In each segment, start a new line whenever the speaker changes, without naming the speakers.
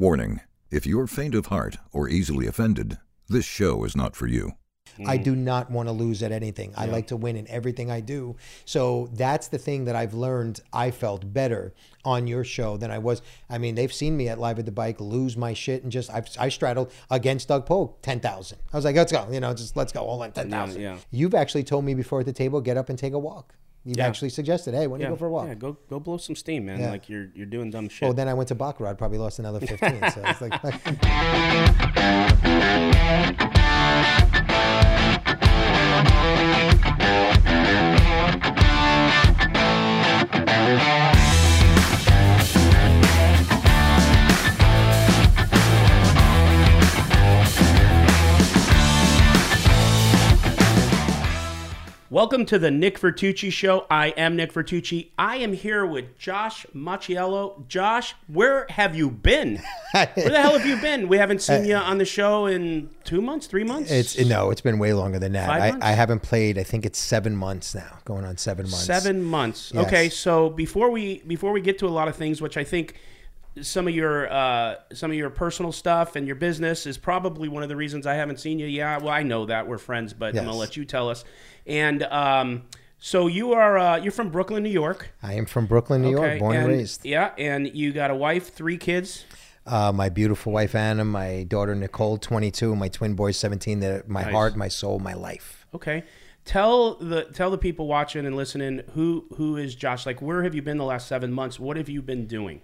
Warning if you're faint of heart or easily offended, this show is not for you.
I mm. do not want to lose at anything. I like to win in everything I do. So that's the thing that I've learned. I felt better on your show than I was. I mean, they've seen me at Live at the Bike lose my shit and just I've, I straddled against Doug Polk ten thousand. I was like, let's go, you know, just let's go all in ten thousand.
yeah.
You've actually told me before at the table, get up and take a walk. You've
Yeah.
actually suggested, hey, when
Yeah,
you go for a walk.
yeah, go go blow some steam, man.
Yeah.
Like you're you're doing dumb oh, shit.
Oh, then I went to Baccarat, probably lost another fifteen. so it's like.
Welcome to the Nick Vertucci Show. I am Nick Vertucci. I am here with Josh Macciello. Josh, where have you been? where the hell have you been? We haven't seen uh, you on the show in two months, three months.
It's no, it's been way longer than that.
Five
I? I haven't played. I think it's seven months now, going on seven months.
seven months.
Yes.
Okay, so before we before we get to a lot of things, which I think some of your uh, some of your personal stuff and your business is probably one of the reasons I haven't seen you. Yeah, well, I know that we're friends, but I'm gonna let you tell us. And um, so you are uh, you're from Brooklyn, New York.
I am from Brooklyn, New York, born and, raised.
Yeah, and you got a wife, three kids.
Uh, my beautiful wife Anna, my daughter Nicole, 22, my twin boy, 17. They're my
Nice.
heart, my soul, my life.
Okay. Tell the tell the people watching and listening who who is Josh? Like, where have you been the last seven months? What have you been doing?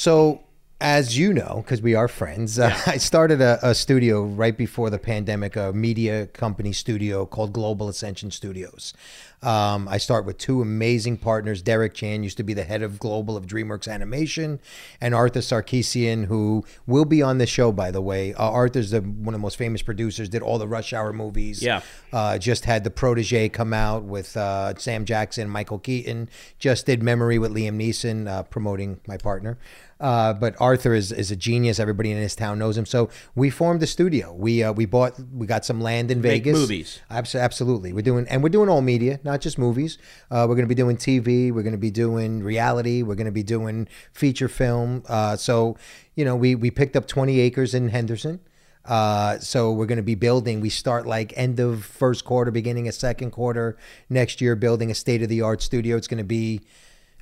So, as you know, because we are friends, uh, I started a, a studio right before the pandemic, a media company studio called Global Ascension Studios. Um, I start with two amazing partners. Derek Chan used to be the head of global of DreamWorks Animation, and Arthur Sarkissian, who will be on the show, by the way. Uh, Arthur's the, one of the most famous producers, did all the Rush Hour movies.
Yeah.
Uh, just had The Protege come out with uh, Sam Jackson, Michael Keaton. Just did Memory with Liam Neeson, uh, promoting my partner. Uh, but Arthur is, is a genius. Everybody in his town knows him. So we formed a studio. We uh, we bought we got some land in
Make
Vegas.
movies.
Abs- absolutely. We're doing and we're doing all media, not just movies. Uh, we're going to be doing TV. We're going to be doing reality. We're going to be doing feature film. Uh, so you know, we we picked up 20 acres in Henderson. Uh, so we're going to be building. We start like end of first quarter, beginning of second quarter next year, building a state of the art studio. It's going to be.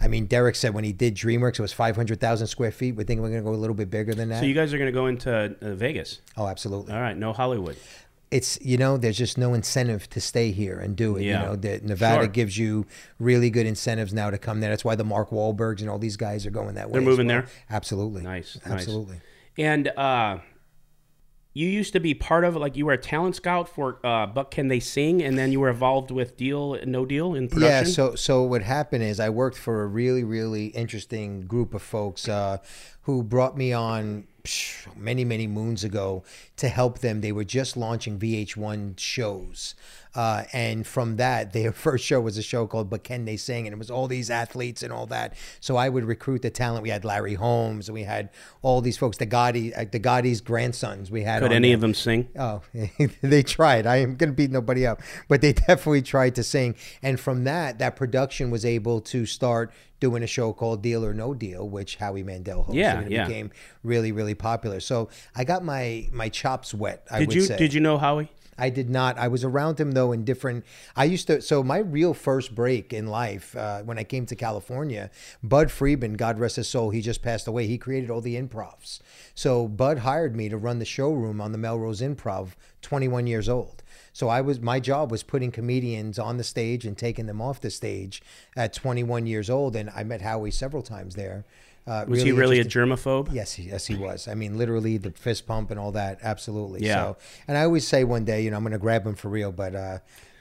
I mean, Derek said when he did DreamWorks, it was 500,000 square feet. We think we're going to go a little bit bigger than that.
So you guys are going to go into uh, Vegas.
oh, absolutely.
All right, no Hollywood.
it's you know there's just no incentive to stay here and do it.
Yeah.
You know, the, Nevada
Sure.
gives you really good incentives now to come there. That's why the Mark Wahlbergs and all these guys are going that way.
They're moving
well.
there?
Absolutely.
Nice, nice.
Absolutely.
And uh, you used to be part of like you were a talent scout for uh, But Can They Sing, and then you were involved with Deal No Deal in production.
Yeah. So so what happened is I worked for a really really interesting group of folks uh, who brought me on psh, many many moons ago to help them. They were just launching VH1 shows. Uh, and from that, their first show was a show called "But Can They Sing," and it was all these athletes and all that. So I would recruit the talent. We had Larry Holmes, and we had all these folks. The Gotti, uh, the Gotti's grandsons. We had
Could any
there.
of them sing?
Oh, they tried. I am going to beat nobody up, but they definitely tried to sing. And from that, that production was able to start doing a show called Deal or No Deal, which Howie Mandel hosted.
Yeah,
and it
yeah.
became really, really popular. So I got my my chops wet. I
Did you
say.
did you know Howie?
I did not. I was around him though in different. I used to. So my real first break in life uh, when I came to California, Bud Friedman, God rest his soul, he just passed away. He created all the improvs. So Bud hired me to run the showroom on the Melrose Improv. Twenty one years old. So I was my job was putting comedians on the stage and taking them off the stage at 21 years old. And I met Howie several times there. Uh,
Was he really a germaphobe?
Yes, he, yes, he was. I mean, literally the fist pump and all that. Absolutely.
Yeah.
So, and I always say one day, you know, I'm going to grab him for real, but, uh,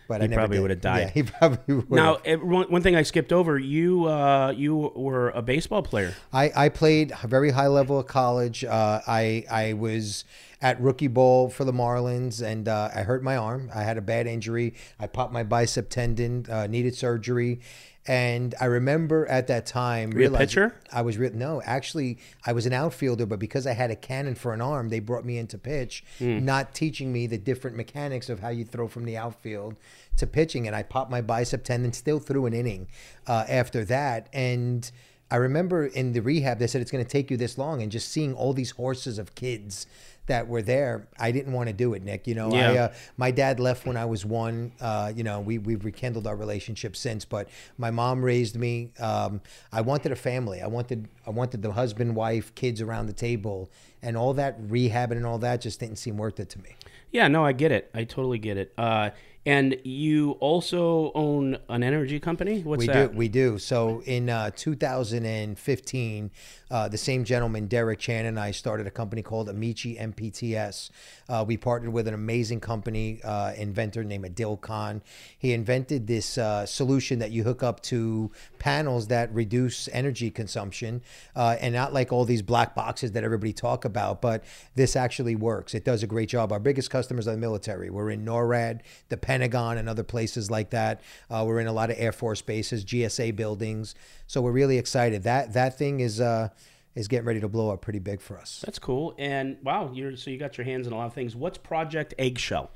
but I
He
never
probably would've died.
Yeah, he probably would.
Now, one, one thing I skipped over, you uh, you were a baseball player.
I, I played a very high level of college. Uh, I I was at rookie ball for the Marlins, and uh, I hurt my arm. I had a bad injury. I popped my bicep tendon, uh, needed surgery, and I remember at that time
Were you a
realizing-
pitcher?
I was real. No, actually, I was an outfielder, but because I had a cannon for an arm, they brought me into pitch,
Hmm.
not teaching me the different mechanics of how you throw from the outfield to pitching. And I popped my bicep tendon, still threw an inning uh, after that, and. I remember in the rehab, they said it's going to take you this long, and just seeing all these horses of kids that were there, I didn't want to do it, Nick. You know,
Yeah.
I, uh, my dad left when I was one. Uh, you know, we we've rekindled our relationship since, but my mom raised me. Um, I wanted a family. I wanted I wanted the husband, wife, kids around the table, and all that rehabbing and all that just didn't seem worth it to me.
Yeah, no, I get it. I totally get it. Uh, and you also own an energy company. What's
we
that?
do, we do. So in uh, 2015, uh, the same gentleman, Derek Chan, and I started a company called Amici MPTS. Uh, we partnered with an amazing company uh, inventor named Adil Khan. He invented this uh, solution that you hook up to panels that reduce energy consumption, uh, and not like all these black boxes that everybody talk about. But this actually works. It does a great job. Our biggest customers are the military. We're in NORAD, the Pentagon, and other places like that. Uh, we're in a lot of Air Force bases, GSA buildings. So we're really excited. That that thing is uh, is getting ready to blow up pretty big for us.
That's cool. And wow, you're so you got your hands in a lot of things. What's Project Eggshell?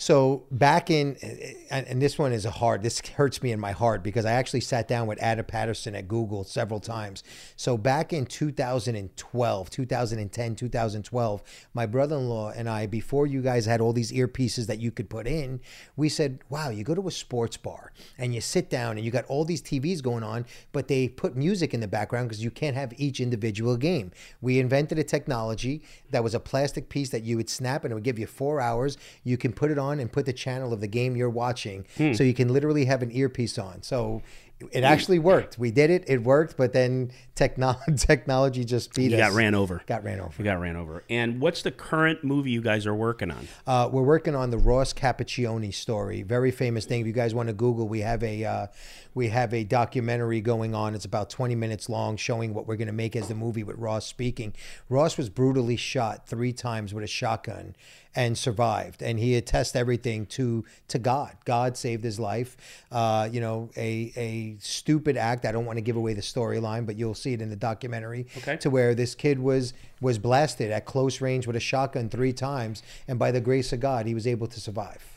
So back in, and this one is a hard. This hurts me in my heart because I actually sat down with Adam Patterson at Google several times. So back in 2012, 2010, 2012, my brother-in-law and I, before you guys had all these earpieces that you could put in, we said, "Wow, you go to a sports bar and you sit down and you got all these TVs going on, but they put music in the background because you can't have each individual game." We invented a technology that was a plastic piece that you would snap and it would give you four hours. You can put it on and put the channel of the game you're watching,
Hmm.
so you can literally have an earpiece on. So it actually worked. We did it. It worked, but then techno- technology just beat
You
us.
got ran over.
Got ran over.
You got ran over. And what's the current movie you guys are working on?
Uh, we're working on the Ross Cappuccioni story. Very famous thing. If you guys want to Google, we have a uh, we have a documentary going on. It's about 20 minutes long, showing what we're going to make as the movie with Ross speaking. Ross was brutally shot three times with a shotgun and survived, and he attests everything to to God. God saved his life. Uh, you know, a a stupid act. I don't want to give away the storyline, but you'll see it in the documentary.
Okay.
To where this kid was was blasted at close range with a shotgun three times, and by the grace of God, he was able to survive.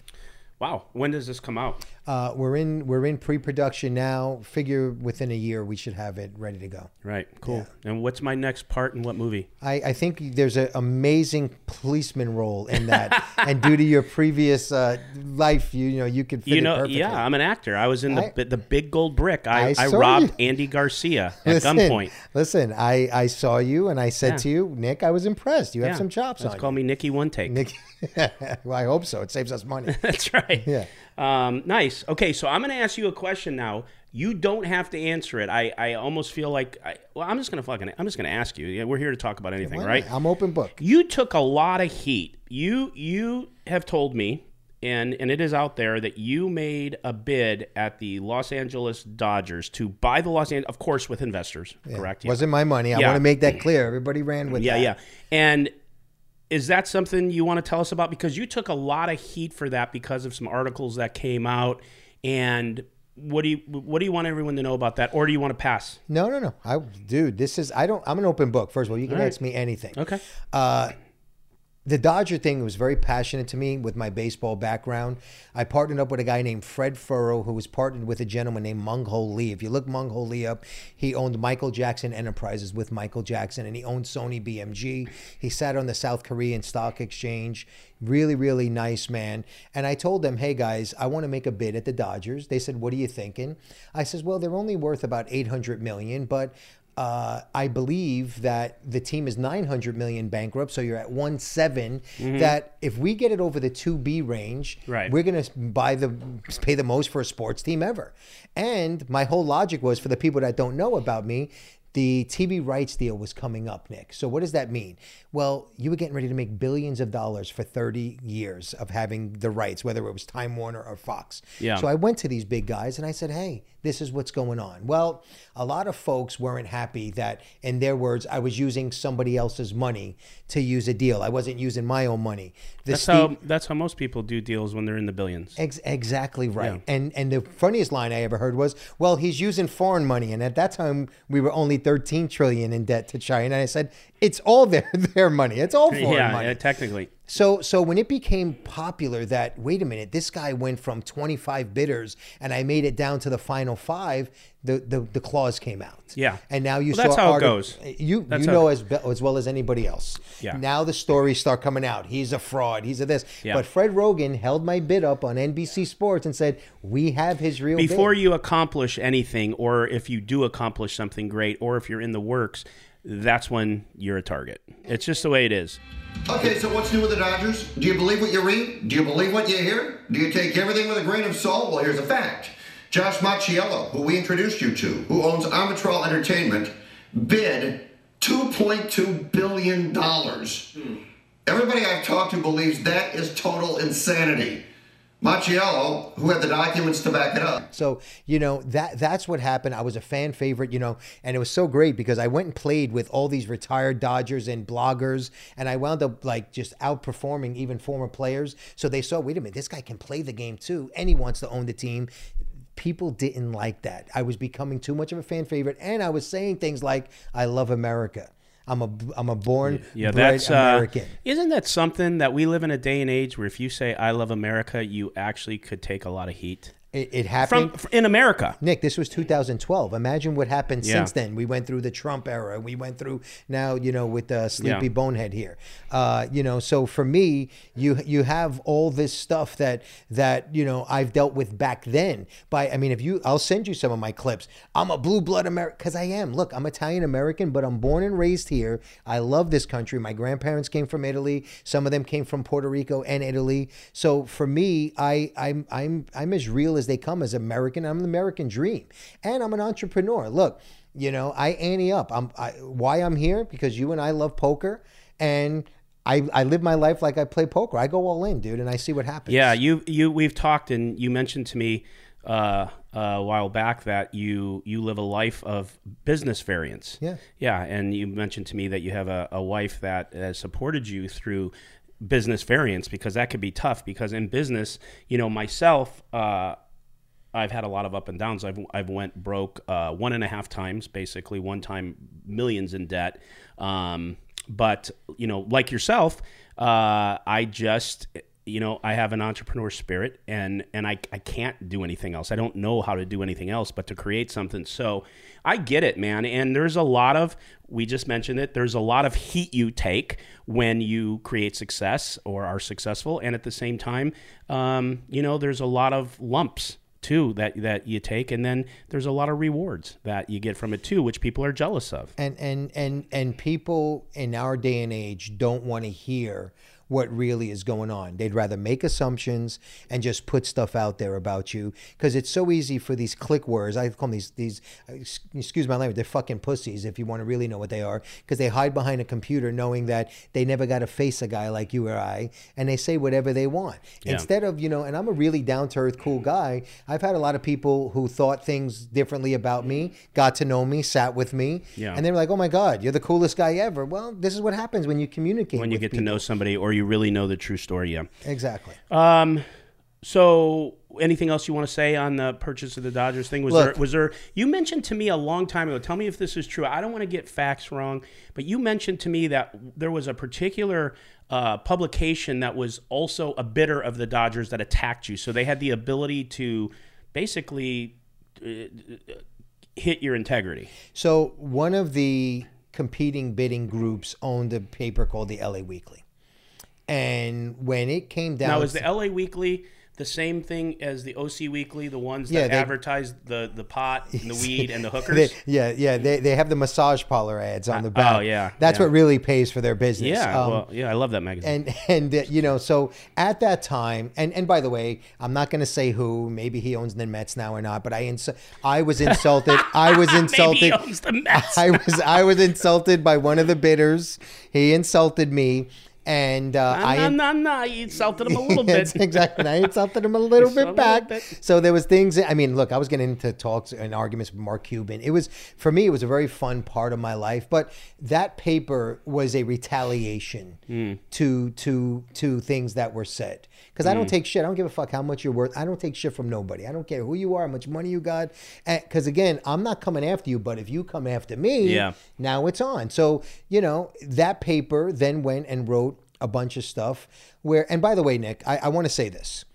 Wow. When does this come out?
Uh, we're in we're in pre-production now. Figure within a year we should have it ready to go.
Right. Cool. And what's my next part in what movie?
I, I think there's an amazing policeman role in that, and due to your previous uh, life, you, you know you could fit
you
it
know,
perfectly.
yeah, I'm an actor. I was in the
I-
the Big Gold Brick. I,
I
I, robbed
you.
Andy Garcia at
Listen,
gunpoint.
listen. I, I saw you, and I said
Yeah.
to you, Nick, I was impressed. You have some chops
Let's call
you.
me Nicky One Take.
Nick. well, I hope so. It saves us money.
That's right.
Yeah.
Um, nice. Okay, so I'm going to ask you a question now. You don't have to answer it. I, I almost feel like I, well, I'm just going to fucking I'm just to ask you. Yeah, we're here to talk about anything,
Why
right?
I'm open book.
You took a lot of heat. You you have told me, and and it is out there that you made a bid at the Los Angeles Dodgers to buy the Los Angeles, of course, with investors. Correct? Yeah.
Wasn't my money. I
Yeah.
want to make that clear. Everybody ran with
yeah,
that.
yeah. And is that something you want to tell us about? Because you took a lot of heat for that because of some articles that came out. And what do you what do you want everyone to know about that, or do you want to pass?
No, no, no. I, dude, this is. I don't. I'm an open book. First of all, you can
All right.
ask me anything.
Okay.
Uh, the Dodger thing was very passionate to me with my baseball background. I partnered up with a guy named Fred Furrow, who was partnered with a gentleman named Mung Ho Lee. If you look Mung Ho Lee up, he owned Michael Jackson Enterprises with Michael Jackson, and he owned Sony BMG. He sat on the South Korean Stock Exchange. Really, really nice man. And I told them, hey guys, I want to make a bid at the Dodgers. They said, what are you thinking? I says, well, they're only worth about 800 million, but uh, I believe that the team is 900 million bankrupt, so you're at 1.7. That if we get it over the 2B range,
Right.
we're going to buy the pay the most for a sports team ever. And my whole logic was for the people that don't know about me, the TV rights deal was coming up, Nick. So what does that mean? Well, you were getting ready to make billions of dollars for 30 years of having the rights, whether it was Time Warner or Fox.
Yeah.
So I went to these big guys and I said, "Hey, this is what's going on." Well, a lot of folks weren't happy that, in their words, I was using somebody else's money to use a deal. I wasn't using my own money. The
That's
Steve-
how that's how most people do deals when they're in the billions.
Ex- exactly right. And and the funniest line I ever heard was, "Well, he's using foreign money." And at that time, we were only 13 trillion in debt to China. And I said, "It's all their their money. It's all foreign
yeah,
money."
yeah, technically.
So so when it became popular that wait a minute, this guy went from 25 bidders and I made it down to the final 5, the the, the clause came out.
Yeah.
And now you
Well, that's
saw
how it goes.
You
That's
you know as be- as well as anybody else.
Yeah.
Now the stories start coming out. He's a fraud. He's a this.
Yeah.
But Fred Rogan held my bid up on NBC Sports and said, "We have his real bid."
Before you accomplish anything, or if you do accomplish something great, or if you're in the works, that's when you're a target. It's just the way it is.
Okay, so what's new with the Dodgers? Do you believe what you read? Do you believe what you hear? Do you take everything with a grain of salt? Well, here's a fact. Josh Macciello, who we introduced you to, who owns Amatral Entertainment, bid $2.2 billion. Hmm. Everybody I've talked to believes that is total insanity. Macciello, who had the documents to back it up,
So you know that that's what happened. I was a fan favorite, you know, and it was so great because I went and played with all these retired Dodgers and bloggers, and I wound up like just outperforming even former players. So they saw, wait a minute, this guy can play the game too, and he wants to own the team. People didn't like that. I was becoming too much of a fan favorite, and I was saying things like, "I love America." I'm a I'm a born
Yeah,
bred
that's uh,
American.
isn't that something that we live in a day and age where if you say "I love America," you actually could take a lot of heat
it, it
from
happened.
in America.
Nick, this was 2012. Imagine what happened
Yeah.
since then. We went through the Trump era. We went through now, you know, with the sleepy
Yeah.
bonehead here. Uh, you know, so for me, you you have all this stuff that that you know I've dealt with back then. By I mean, if you, I'll send you some of my clips. I'm a blue blood American because I am. Look, I'm Italian American, but I'm born and raised here. I love this country. My grandparents came from Italy. Some of them came from Puerto Rico and Italy. So for me, I I'm I'm I'm as real as they come as American. I'm an American dream, and I'm an entrepreneur. Look, you know, I ante up. I'm I, why I'm here because you and I love poker, and I I live my life like I play poker. I go all in, dude, and I see what happens.
Yeah, you you we've talked and you mentioned to me uh, a while back that you you live a life of business variance.
Yeah.
yeah, and you mentioned to me that you have a, a wife that has supported you through business variance because that could be tough because in business, you know, myself. Uh, I've had a lot of up and downs. I've I've went broke uh, one and a half times, basically. One time, millions in debt. Um, but you know, like yourself, uh, I just you know I have an entrepreneur spirit, and and I I can't do anything else. I don't know how to do anything else but to create something. So I get it, man. And there's a lot of we just mentioned it. There's a lot of heat you take when you create success or are successful, and at the same time, um, you know, there's a lot of lumps too that that you take and then there's a lot of rewards that you get from it too which people are jealous of.
And and and and people in our day and age don't want to hear what really is going on. They'd rather make assumptions and just put stuff out there about you because it's so easy for these click words. I call them these these uh, excuse my language. They're fucking pussies if you want to really know what they are because they hide behind a computer knowing that they never got to face a guy like you or I and they say whatever they want instead of you know. And I'm a really down to earth cool guy. I've had a lot of people who thought things differently about me, got to know me, sat with me,
Yeah.
and they were like, "Oh my God, you're the coolest guy ever." Well, this is what happens when you communicate.
when you get to know somebody or you really know the true story yeah
exactly.
so anything else you want to say on the purchase of the dodgers thing was
Look.
there was there you mentioned to me a long time ago tell me if this is true i don't want to get facts wrong but you mentioned to me that there was a particular uh, publication that was also a bidder of the dodgers that attacked you so they had the ability to basically uh, hit your integrity
So one of the competing bidding groups owned a paper called the LA Weekly, and when it came down,
Now, is the LA Weekly the same thing as the OC Weekly, the ones that
Yeah, they-
advertise the, the pot and the weed and the hookers?
They- yeah, yeah, they, they have the massage parlor ads on the back.
oh, yeah,
that's
yeah.
what really pays for their business.
yeah,
Um,
well, yeah, I love that magazine.
and and uh, you know so at that time and and by the way i'm not going to say who maybe he owns the mets now or not but i ins- i was insulted i was insulted
he owns the Mets.
i was i was insulted by one of the bidders he insulted me and uh, I
no,
in-
no, no, you insulted him a little bit.
Exactly. I insulted him a little bit
little
back.
bit.
So there was things. I mean, look, I was getting into talks and arguments with Mark Cuban. It was for me. It was a very fun part of my life. But that paper was a retaliation
Hmm.
to to to things that were said. Because I don't take shit. I don't give a fuck how much you're worth. I don't take shit from nobody. I don't care who you are, how much money you got. Because again, I'm not coming after you. But if you come after me,
Yeah.
now it's on. So, you know, that paper then went and wrote a bunch of stuff where, and by the way, Nick, I, I want to say this.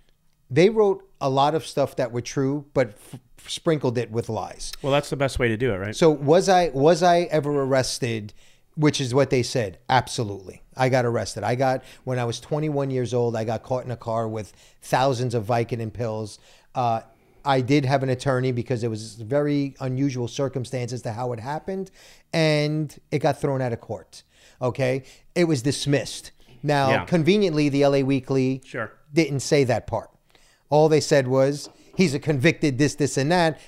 They wrote a lot of stuff that were true, but f- sprinkled it with lies.
Well, that's the best way to do it, right?
So was I was I ever arrested? Which is what they said. Absolutely, I got arrested. I got when I was 21 years old. I got caught in a car with thousands of Vicodin pills. Uh, I did have an attorney because it was very unusual circumstances to how it happened, and it got thrown out of court. Okay, it was dismissed. Now,
Yeah.
conveniently, the LA Weekly
Sure.
didn't say that part. All they said was he's a convicted this, this, and that.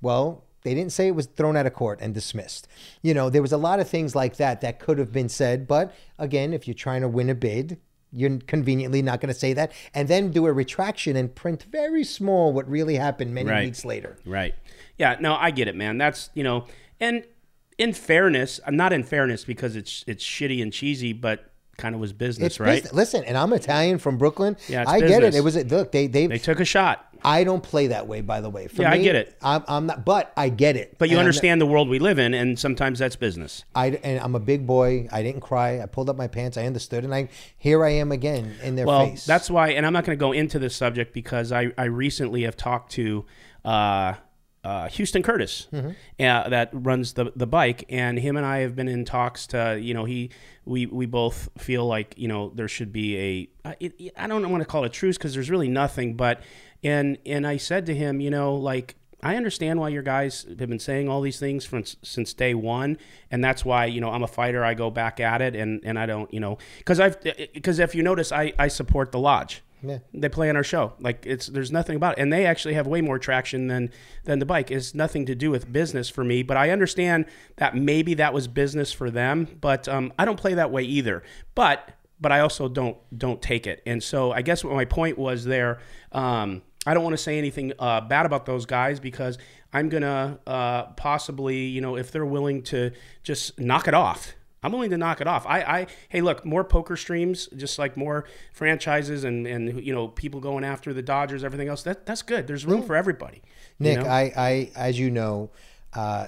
Well, they didn't say it was thrown out of court and dismissed. You know, there was a lot of things like that that could have been said. But again, if you're trying to win a bid, you're conveniently not going to say that and then do a retraction and print very small what really happened many
Right.
weeks later.
Right. Yeah. No, I get it, man. That's you know, and in fairness, I'm not in fairness because it's it's shitty and cheesy, but kind of was business,
It's
right?
business. Listen, and I'm Italian from Brooklyn.
Yeah,
I get it. It was a, look. They they.
They took a shot,
I don't play that way, by the way. For
Yeah, I get it.
I'm, I'm not, but I get it.
but you
And
understand the world we live in, and sometimes that's business.
I and I'm a big boy. I didn't cry. I pulled up my pants. I understood, and I here I am again in their
Well,
face.
that's why, and I'm not going to go into this subject because I, I recently have talked to uh, uh, Houston Curtis,
Mm-hmm.
uh, that runs the the bike, and him and I have been in talks to, you know, he we we both feel like you know there should be a I- it, I don't want to call it a truce because there's really nothing, but and and I said to him, you know, like. I understand why your guys have been saying all these things from since day one, and that's why you know I'm a fighter. I go back at it, and and I don't you know because I've because if you notice, I I support the lodge.
Yeah.
They play on our show. Like it's there's nothing about it, and they actually have way more traction than than the bike. It's nothing to do with business for me, but I understand that maybe that was business for them. But um, I don't play that way either. But but I also don't don't take it. And so I guess what my point was there. Um, I don't want to say anything uh, bad about those guys because I'm gonna uh, possibly, you know, if they're willing to just knock it off. I'm willing to knock it off. I, I, hey, look, more poker streams, just like more franchises and and you know people going after the Dodgers, everything else. That that's good. There's room for everybody. you
Nick.
know?
I, I as you know, uh,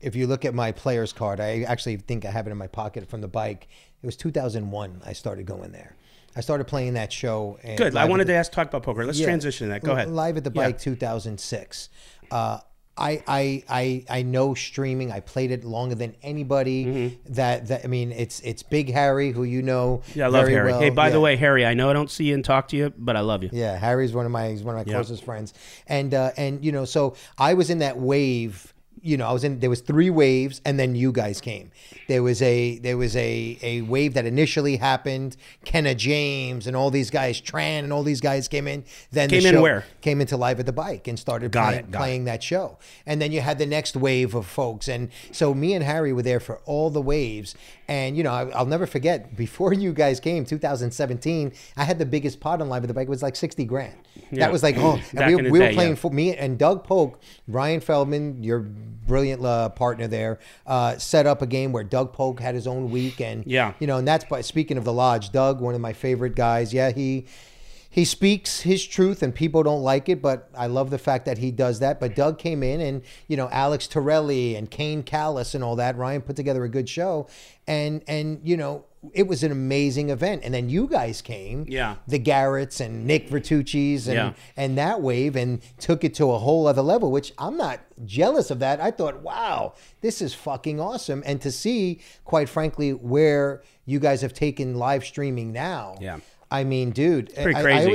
if you look at my player's card, I actually think I have it in my pocket from the bike. It was 2001. I started going there. I started playing that show. And
good. I wanted
the-
to ask talk about poker. Let's
Yeah.
transition to that. Go ahead.
Live at the
Yeah.
Bike 2006. Uh, I, I I I know streaming. I played it longer than anybody. That that I mean, it's it's Big Harry, who you know.
Mm-hmm. Yeah, I love Harry.
well.
Hey, by the way, Harry, I know I don't see you and talk to you, but I love you.
Yeah, Harry's one of my he's one of my
Yeah.
closest friends, and uh, and you know, so I was in that wave. You know, I was in. There was three waves, and then you guys came. There was a there was a a wave that initially happened. Kenna James and all these guys, Tran and all these guys came in. Then
Came
the
in where?
Came into live at the bike and started
Got
playing,
it,
playing that show. And then you had the next wave of folks, and so me and Harry were there for all the waves. And you know, I, I'll never forget. Before you guys came, 2017, I had the biggest pot on live at the bike. It was like 60 grand.
Yeah.
That was like, oh, we, we
day,
were playing
yeah.
for me and Doug Polk, Ryan Feldman, your brilliant uh, partner there, uh, set up a game where Doug Polk had his own week, and
Yeah.
you know, and that's by speaking of the lodge, Doug, one of my favorite guys. Yeah, he he speaks his truth and people don't like it, but I love the fact that he does that. But Doug came in and, you know, Alex Torelli and Kane Kalas and all that. Ryan put together a good show. And and you know, it was an amazing event. And then you guys came.
Yeah.
The Garretts and Nick Vertucci's and
Yeah.
and that wave and took it to a whole other level, which I'm not jealous of that. I thought, wow, this is fucking awesome. And to see, quite frankly, where you guys have taken live streaming now.
Yeah.
I mean, dude, I-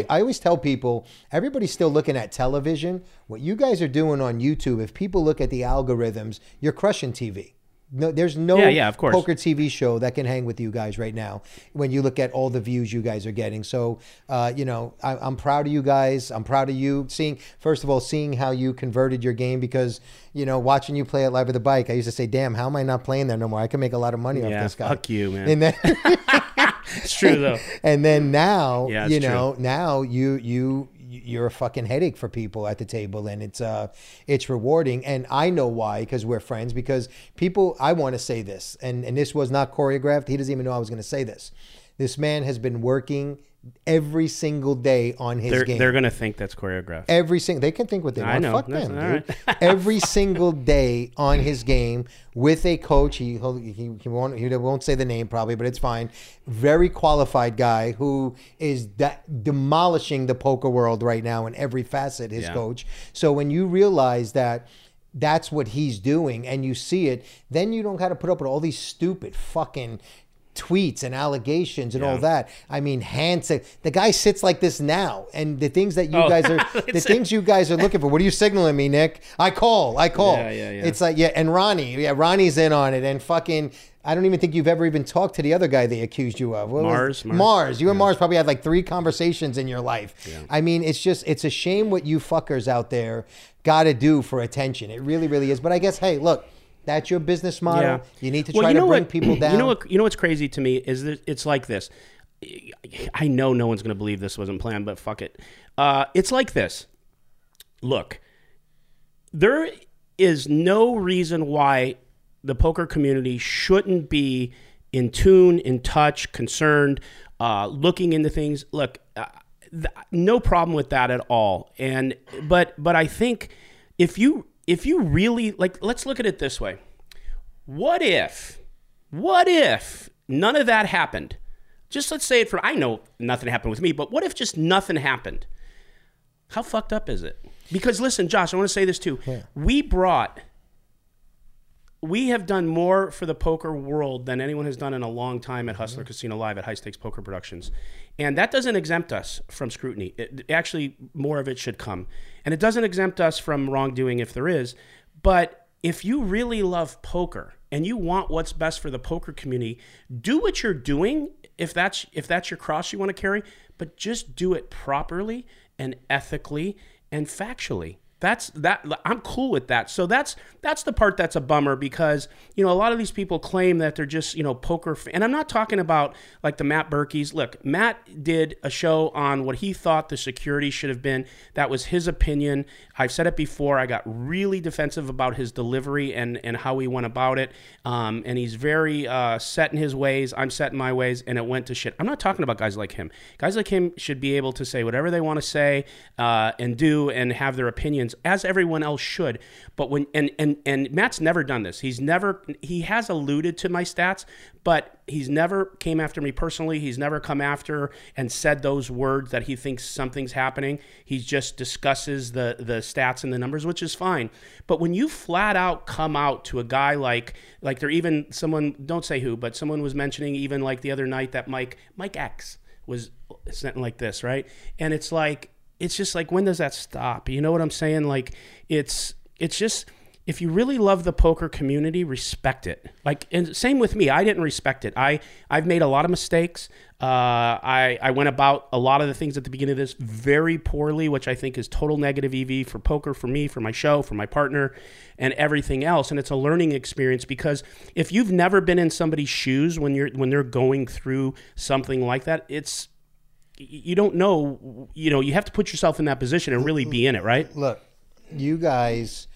I, I always tell people, everybody's still looking at television. What you guys are doing on YouTube, if people look at the algorithms, you're crushing TV. No, there's no
Yeah, yeah, of course.
poker TV show that can hang with you guys right now when you look at all the views you guys are getting. So, uh, you know, I, I'm proud of you guys. I'm proud of you seeing, first of all, seeing how you converted your game because, you know, watching you play at Live at the Bike, I used to say, damn, how am I not playing there no more? I can make a lot of money
Yeah,
off this guy.
fuck you, man.
And then,
It's true though.
and then now,
Yeah,
you know, now you you you're a fucking headache for people at the table, and it's uh it's rewarding. And I know why because we're friends. Because people, I want to say this, and and this was not choreographed. He doesn't even know I was going to say this. This man has been working every single day on his
They're,
game.
they're gonna think that's choreographed.
Every single they can think what they
I
want.
know.
Fuck
That's
them, dude. Every single day on his game with a coach. He he he won't he won't say the name probably, but it's fine. Very qualified guy who is de- demolishing the poker world right now in every facet. His
Yeah.
coach. So when you realize that. That's what he's doing, and you see it. Then you don't got to put up with all these stupid fucking tweets and allegations and all that. I mean, Hanson, the guy sits like this now, and the things that you
Oh.
guys are, the things you guys are looking for. What are you signaling me, Nick? I call, I call.
Yeah, yeah, yeah.
It's like yeah, and Ronnie, yeah, Ronnie's in on it, and fucking. I don't even think you've ever even talked to the other guy they accused you of.
Mars,
Mars.
Mars.
You and Mars probably had like three conversations in your life. Yeah. I mean, it's just it's a shame what you fuckers out there got to do for attention. It really, really is. But I guess, hey, look, that's your business model. You need to
Well,
try
you
to bring
what-
people down.
You know what? You know what's crazy to me is that it's like this. I know no one's going to believe this wasn't planned, but fuck it. Uh, it's like this. Look, there is no reason why the poker community shouldn't be in tune, in touch, concerned, uh, looking into things. Look, uh, th- no problem with that at all. And but but I think if you if you really like, let's look at it this way. What if, what if none of that happened? Just let's say it for, I know nothing happened with me, but what if just nothing happened? How fucked up is it? Because listen, Josh, I want to say this too. We brought, we have done more for the poker world than anyone has done in a long time at Hustler Casino Live at High Stakes Poker Productions. And that doesn't exempt us from scrutiny. It, actually, more of it should come. And it doesn't exempt us from wrongdoing if there is. But if you really love poker and you want what's best for the poker community, do what you're doing if that's if that's your cross you want to carry, but just do it properly and ethically and factually. That's that I'm cool with that. So that's that's the part that's a bummer because you know a lot of these people claim that they're just you know poker fan. and I'm not talking about like the Matt Berkeys. Look, Matt did a show on what he thought the security should have been. That was his opinion. I've said it before. I got really defensive about his delivery and and how he went about it. Um, and he's very uh, set in his ways. I'm set in my ways, and it went to shit. I'm not talking about guys like him. Guys like him should be able to say whatever they want to say uh, and do and have their opinions as everyone else should. But when and and and Matt's never done this. He's never he has alluded to my stats, but he's never came after me personally. He's never come after and said those words that he thinks something's happening. He just discusses the the stats and the numbers, which is fine. But when you flat out come out to a guy like like there even someone don't say who, but someone was mentioning even like the other night that Mike Mike X was something like this, right? And it's like it's just like when does that stop? You know what I'm saying? Like it's it's just if you really love the poker community, respect it. Like and same with me. I didn't respect it. I I've made a lot of mistakes. Uh, I I went about a lot of the things at the beginning of this very poorly, which I think is total negative EV for poker, for me, for my show, for my partner, and everything else. And it's a learning experience because if you've never been in somebody's shoes when you're when they're going through something like that, it's you don't know you know you have to put yourself in that position and really be in it right
look, you guys,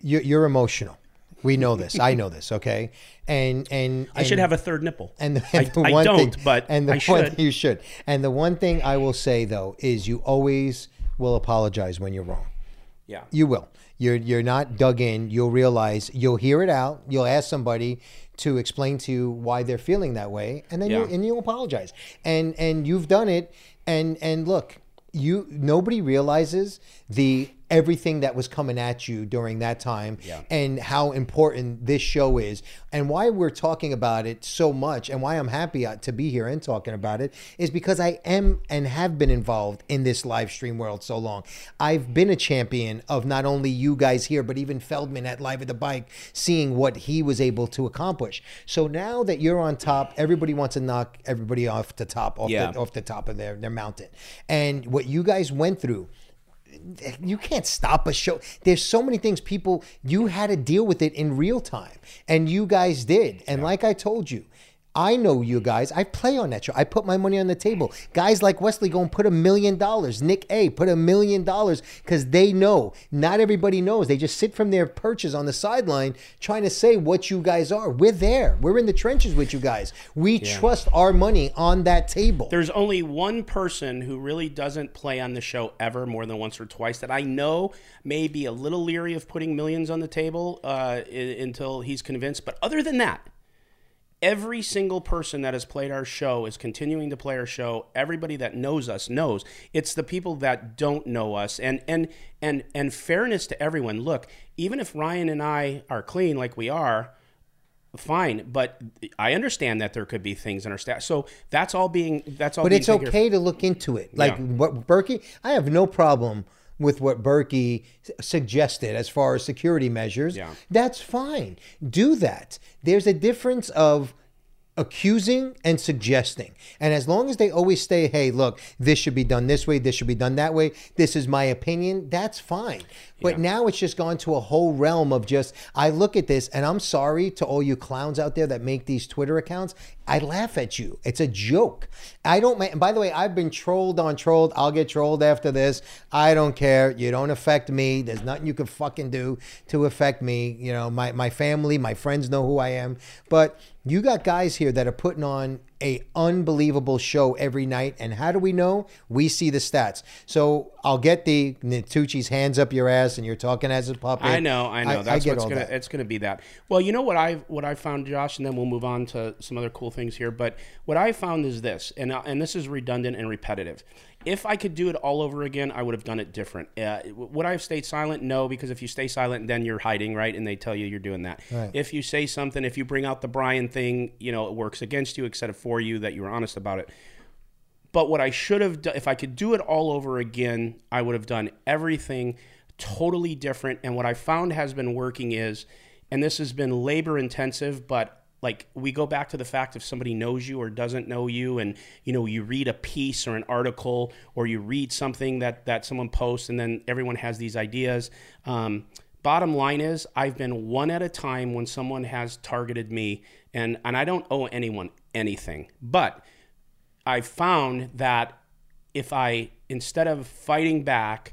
you're, you're emotional. We know this. I know this. Okay, and and,
i should have a third nipple
And the,
I,
and the
I
one
don't
thing,
but
and the
i
one
should
you should. And the one thing I will say though is you always will apologize when you're wrong.
yeah
You will. You're you're not dug in. You'll realize you'll hear it out. You'll ask somebody to explain to you why they're feeling that way, and then you and you'll apologize. And and you've done it. And and look, you nobody realizes the everything that was coming at you during that time
Yeah.
and how important this show is and why we're talking about it so much and why I'm happy uh, to be here and talking about it is because I am and have been involved in this live stream world so long. I've been a champion of not only you guys here but even Feldman at Live at the Bike seeing what he was able to accomplish. So now that you're on top, everybody wants to knock everybody off the top off
Yeah.
the, off the top of their their mountain. And what you guys went through you can't stop a show. There's so many things people you had to deal with it in real time, and you guys did. And like I told you, I know you guys. I play on that show. I put my money on the table. Guys like Wesley go and put a million dollars. Nick A put a million dollars because they know. Not everybody knows. They just sit from their perches on the sideline trying to say what you guys are. We're there. We're in the trenches with you guys. We trust our money on that table.
There's only one person who really doesn't play on the show ever more than once or twice that I know may be a little leery of putting millions on the table uh, until he's convinced. But other than that, every single person that has played our show is continuing to play our show everybody that knows us knows it's the people that don't know us and and and and fairness to everyone look even if ryan and i are clean like we are fine but i understand that there could be things in our staff so that's all being that's all
But it's
taken care of.
okay to look into it. Like
Yeah.
what Berkey, I have no problem with what Berkey suggested as far as security measures.
Yeah.
That's fine. Do that. There's a difference of accusing and suggesting. And as long as they always say, hey, look, this should be done this way, this should be done that way, this is my opinion, that's fine. But now it's just gone to a whole realm of just, I look at this and I'm sorry to all you clowns out there that make these Twitter accounts. I laugh at you. It's a joke. I don't, and by the way, I've been trolled on trolled. I'll get trolled after this. I don't care. You don't affect me. There's nothing you can fucking do to affect me. You know, my, my family, my friends know who I am. But you got guys here that are putting on a unbelievable show every night. And how do we know? We see the stats. So I'll get the Natucci's hands up your ass and you're talking as a puppet.
I know, I know.
I,
That's
get
what's gonna.
that.
It's gonna be that. Well, you know what I've what I found, Josh, and then we'll move on to some other cool things here. But what I found is this, and and this is redundant and repetitive. If I could do it all over again, I would have done it different. Uh, would I have stayed silent? No, because if you stay silent, then you're hiding, right? And they tell you you're doing that. If you say something, if you bring out the Brian thing, you know, it works against you, except for you, that you were honest about it. But what I should have done, if I could do it all over again, I would have done everything totally different. And what I found has been working is, and this has been labor intensive, but like we go back to the fact if somebody knows you or doesn't know you and you know you read a piece or an article or you read something that that someone posts and then everyone has these ideas um, bottom line is i've been one at a time when someone has targeted me and and i don't owe anyone anything. But I found that if I instead of fighting back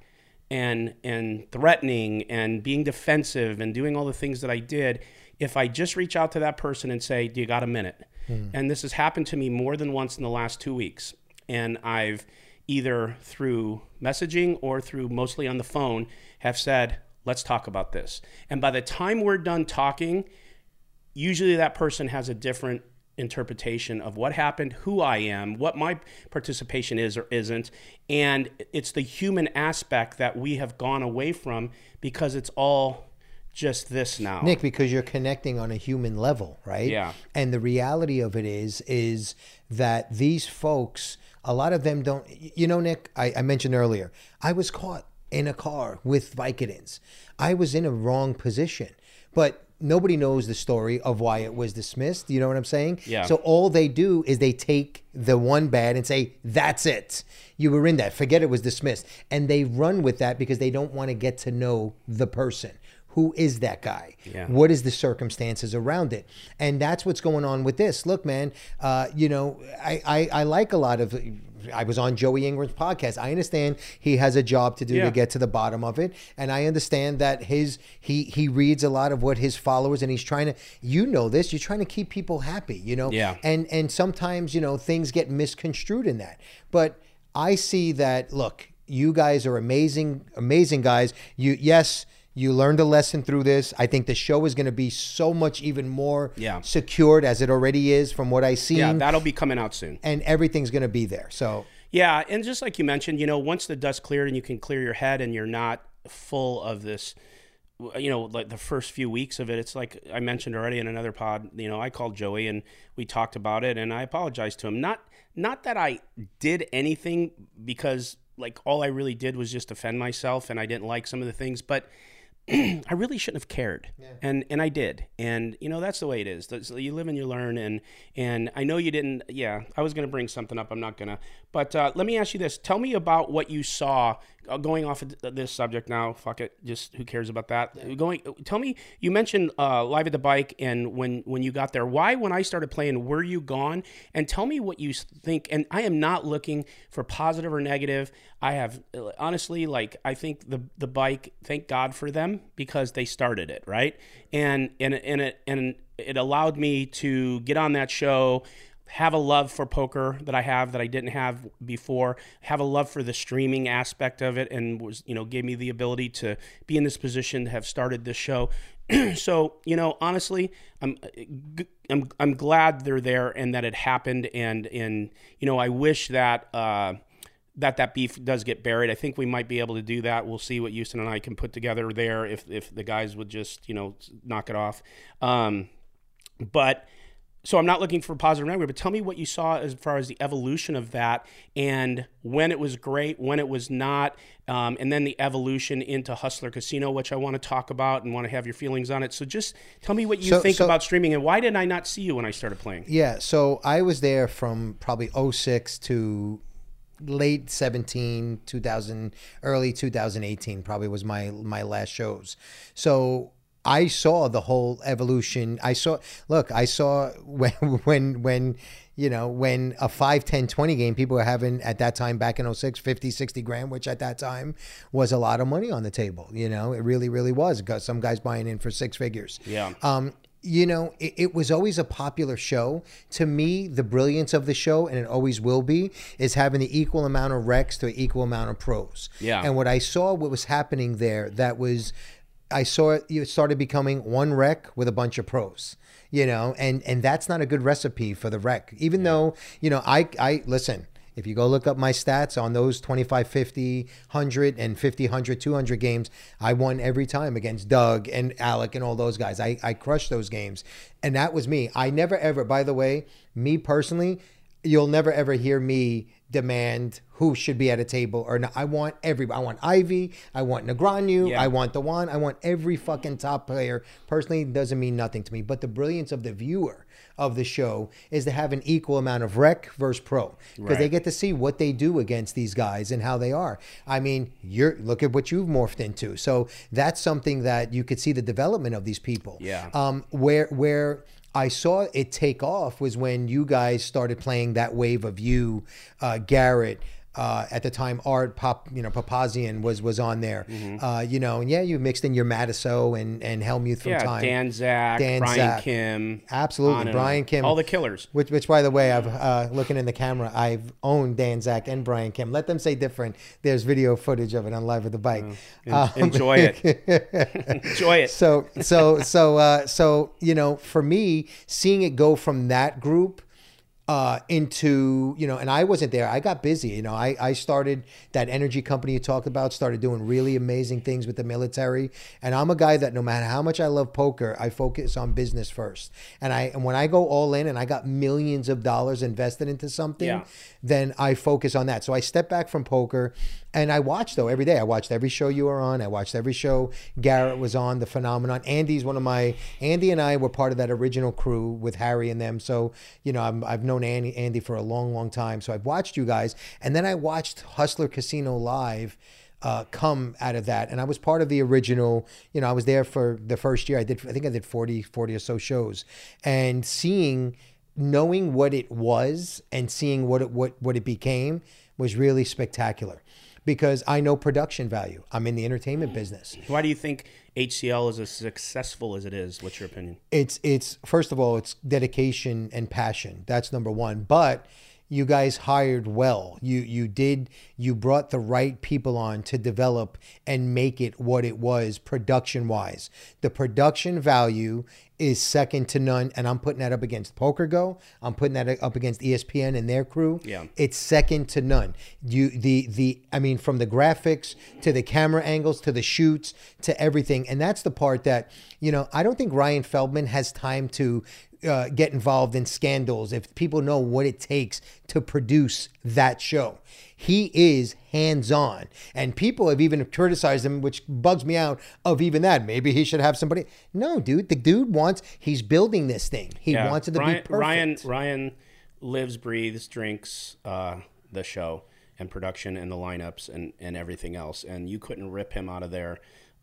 and and threatening and being defensive and doing all the things that I did, if I just reach out to that person and say, "Do you got a minute?" Hmm. And this has happened to me more than once in the last 2 weeks. And I've either through messaging or through mostly on the phone have said, "Let's talk about this." And by the time we're done talking, usually that person has a different interpretation of what happened, who I am, what my participation is or isn't. And it's the human aspect that we have gone away from because it's all just this now.
Nick, because you're connecting on a human level, right?
Yeah.
And the reality of it is, is that these folks, a lot of them don't. You know, Nick, I, I mentioned earlier, I was caught in a car with Vicodins. I was in a wrong position, but nobody knows the story of why it was dismissed. You know what I'm saying?
Yeah.
So all they do is they take the one bad and say, that's it. You were in that. Forget it was dismissed. And they run with that because they don't want to get to know the person. Who is that guy?
Yeah.
What is the circumstances around it? And that's what's going on with this. Look, man, uh, you know, I, I, I like a lot of. I was on Joey Ingram's podcast. I understand he has a job to do
Yeah.
to get to the bottom of it, and I understand that his he he reads a lot of what his followers and he's trying to. You know this. You're trying to keep people happy. You know.
Yeah.
And and sometimes you know things get misconstrued in that, but I see that. Look, you guys are amazing, amazing guys. You yes. You learned a lesson through this. I think the show is going to be so much even more
Yeah.
secured as it already is from what I see.
yeah, that'll be coming out soon.
and everything's going to be there. So
Yeah, and just like you mentioned, you know, once the dust cleared and you can clear your head and you're not full of this, you know, like the first few weeks of it, it's like I mentioned already in another pod. You know, I called Joey and we talked about it, and I apologized to him. Not not that I did anything because like all I really did was just defend myself, and I didn't like some of the things, but. I really shouldn't have cared, and and I did, and you know that's the way it is. That's, you live and you learn, and and I know you didn't. Yeah, I was going to bring something up. I'm not gonna. But uh, let me ask you this: Tell me about what you saw going off of this subject now. Fuck it. Just who cares about that? Going. Tell me. You mentioned uh, live at the bike, and when when you got there, why when I started playing, were you gone? And tell me what you think. And I am not looking for positive or negative. I have uh, honestly, like, I think the the bike. Thank God for them because they started it right, and and and it and it allowed me to get on that show have a love for poker that I have that I didn't have before, have a love for the streaming aspect of it, and was, you know, gave me the ability to be in this position to have started this show. so, you know, honestly, I'm, I'm, I'm glad they're there and that it happened. And, and, you know, I wish that, uh, that that beef does get buried. I think we might be able to do that. We'll see what Houston and I can put together there if if the guys would just you know knock it off. Um, but so I'm not looking for positive or negative, but tell me what you saw as far as the evolution of that and when it was great, when it was not, um, and then the evolution into Hustler Casino, which I want to talk about and want to have your feelings on it. So just tell me what you
So-
think
so-
about streaming and why did I not see you when I started playing?
Yeah, so I was there from probably 06 to late 17, 2000, early 2018 probably was my my last shows. So I saw the whole evolution. I saw look, I saw when when when you know, when a 5, 10, 20 game, people were having at that time back in 06, 50, 60 grand, which at that time was a lot of money on the table. You know, it really, really was. Got some guys buying in for six figures.
Yeah.
Um, you know, it, it was always a popular show. To me, the brilliance of the show, and it always will be, is having the equal amount of recs to equal amount of pros.
Yeah.
And what I saw, what was happening there, that was, I saw it, it started becoming one rec with a bunch of pros. You know, and and that's not a good recipe for the rec. Even though, you know, I I listen. If you go look up my stats on those 25, 50, 100, and 50, 100, 200 games, I won every time against Doug and Alec and all those guys. I, I crushed those games. And that was me. I never ever, by the way, me personally, you'll never ever hear me demand who should be at a table or not. I want everybody. I want Ivey. I want Negreanu.
Yeah.
I want the one. I want every fucking top player. Personally, doesn't mean nothing to me. But the brilliance of the viewer of the show is to have an equal amount of rec versus pro because they get to see what they do against these guys and how they are. I mean, you're look at what you've morphed into. So that's something that you could see the development of these people.
Yeah.
Um, where where I saw it take off was when you guys started playing that wave of you, uh, Garrett. Uh, at the time, Art Pop, you know, Papazian was was on there.
Mm-hmm.
Uh, you know, and yeah, you mixed in your Matusow and and Helmuth from
Yeah,
time.
Dan Zach,
Dan
Brian
Zach.
Kim.
Absolutely, Brian
on.
Kim.
All the killers.
Which, which, by the way, I've uh, looking in the camera. I've owned Dan Zach and Brian Kim. Let them say different. There's video footage of it on Live with the Bike.
En-
Um,
enjoy it. enjoy it.
so, so, so, uh, so, you know, for me, seeing it go from that group uh, into, you know, and I wasn't there. I got busy. You know, I, I started that energy company you talked about, started doing really amazing things with the military. And I'm a guy that no matter how much I love poker, I focus on business first. And I, and when I go all in and I got millions of dollars invested into something,
Yeah.
then I focus on that. So I step back from poker and I watched though every day. I watched every show you were on. I watched every show Garrett was on, The Phenomenon. Andy's one of my, Andy and I were part of that original crew with Harry and them. So, you know, I'm, I've known Andy, Andy for a long, long time. So I've watched you guys. And then I watched Hustler Casino live uh, come out of that. And I was part of the original, you know, I was there for the first year. I did, I think I did 40, 40 or so shows. And seeing, knowing what it was and seeing what it, what, what it became was really spectacular because I know production value. I'm in the entertainment business.
Why do you think HCL is as successful as it is? What's your opinion?
It's it's first of all, it's dedication and passion. That's number one. But you guys hired well. You you did you brought the right people on to develop and make it what it was production wise. The production value is second to none, and I'm putting that up against Poker Go. I'm putting that up against ESPN and their crew.
Yeah.
it's second to none. You the the I mean from the graphics to the camera angles to the shoots to everything, and that's the part that you know I don't think Ryan Feldman has time to uh, get involved in scandals if people know what it takes to produce that show. He is hands on, and people have even criticized him, which bugs me out. Of even that, maybe he should have somebody. No, dude, the dude wants. He's building this thing. He
Yeah,
wants it to
Ryan,
be perfect.
Ryan Ryan lives, breathes, drinks uh, the show, and production and the lineups and, and everything else. And you couldn't rip him out of there.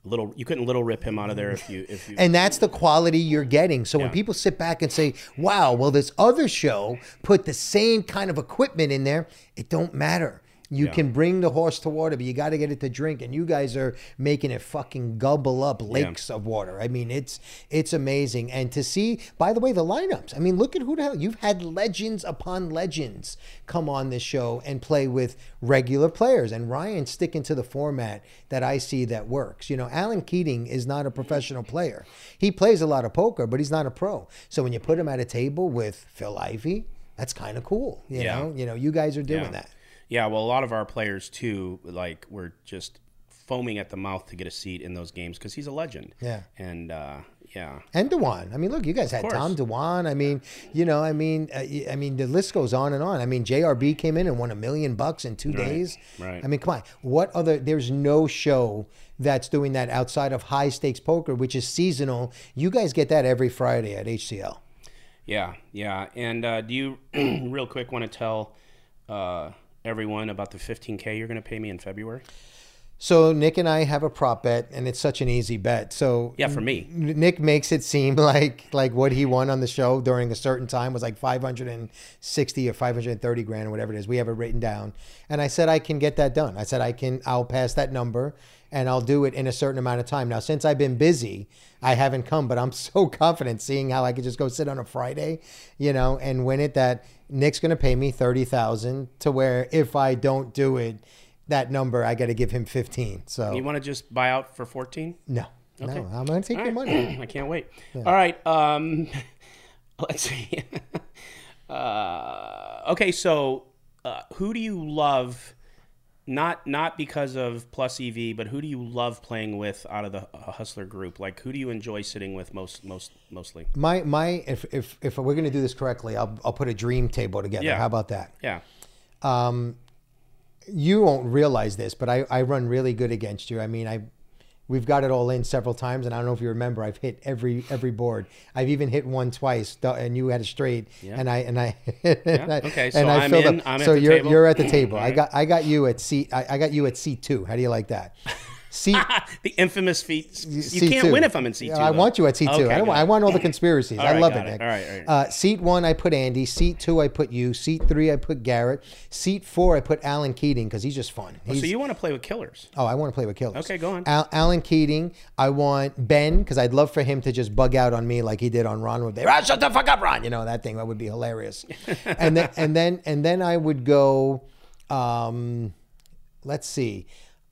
Little, you couldn't little rip him out of there if you if you.
And that's the quality you're getting. So when people sit back and say, "Wow, well this other show put the same kind of equipment in there," it don't matter. You
Yeah.
can bring the horse to water, but you got to get it to drink. And you guys are making it fucking gobble up lakes of water. I mean, it's it's amazing. And to see, by the way, the lineups. I mean, look at who the hell you've had legends upon legends come on this show and play with regular players. And Ryan sticking to the format that I see that works. You know, Alan Keating is not a professional player. He plays a lot of poker, but he's not a pro. So when you put him at a table with Phil Ivey, that's kind of cool. You
Yeah.
know, you know, you guys are doing
yeah.
that.
Yeah, well, a lot of our players too, like were just foaming at the mouth to get a seat in those games because he's a legend.
Yeah.
and uh, yeah,
and Dwan. I mean, look, you guys had. Tom Dwan. I mean, you know, I mean, uh, I mean, the list goes on and on. I mean, JRB came in and won a million bucks in two days.
right.
I mean, come on. What other? There's no show that's doing that outside of high stakes poker, which is seasonal. You guys get that every Friday at HCL.
yeah, yeah. And uh, do you real quick want to tell uh, everyone about the 15k you're going to pay me in February?
So Nick and I have a prop bet, and it's such an easy bet. So
Yeah, for me.
Nick makes it seem like like what he won on the show during a certain time was like 560 or 530 grand or whatever it is. We have it written down. And I said I can get that done. I said I can I'll pass that number and I'll do it in a certain amount of time. Now since I've been busy, I haven't come, but I'm so confident seeing how I could just go sit on a Friday, you know, and win it that Nick's going to pay me 30,000 to where if I don't do it that number I got to give him 15. So
You want to just buy out for 14?
no.
Okay.
No, I'm going to take
All
your
right.
money.
I can't wait. All right. Um, let's see. uh, okay, so uh, who do you love? Not not because of Plus EV, but who do you love playing with out of the uh, Hustler group? Like who do you enjoy sitting with most most mostly?
My my if if if we're gonna do this correctly, I'll I'll put a dream table together.
Yeah.
How about that?
Yeah.
You won't realize this, but I I run really good against you. I mean I. We've got it all in several times, and I don't know if you remember. I've hit every every board. I've even hit one twice, and you had a straight, and I and I. and I-
okay, so
and I
I'm
filled
in,
up.
I'm at
so
the
you're
table.
you're at the table. I got I got you at seat. I, I got you at seat two. How do you like that? Seat
the infamous feet. You
C2.
can't win if I'm in C2.
Yeah, I want you at C2.
Okay,
I, don't,
good.
want- I want all the conspiracies. I love it,
it.
Nick.
All right, all right.
Uh, seat one, I put Andy. Seat two, I put you. Seat three, I put Garrett. Seat four, I put Alan Keating because he's just fun. He's,
so you want to play with killers?
oh, I want to play with killers.
Okay, go on.
Al- Alan Keating. I want Ben because I'd love for him to just bug out on me like he did on Ron. Would they? Ah, shut the fuck up, Ron. You know that thing. That would be hilarious. and then and then and then I would go. Um, let's see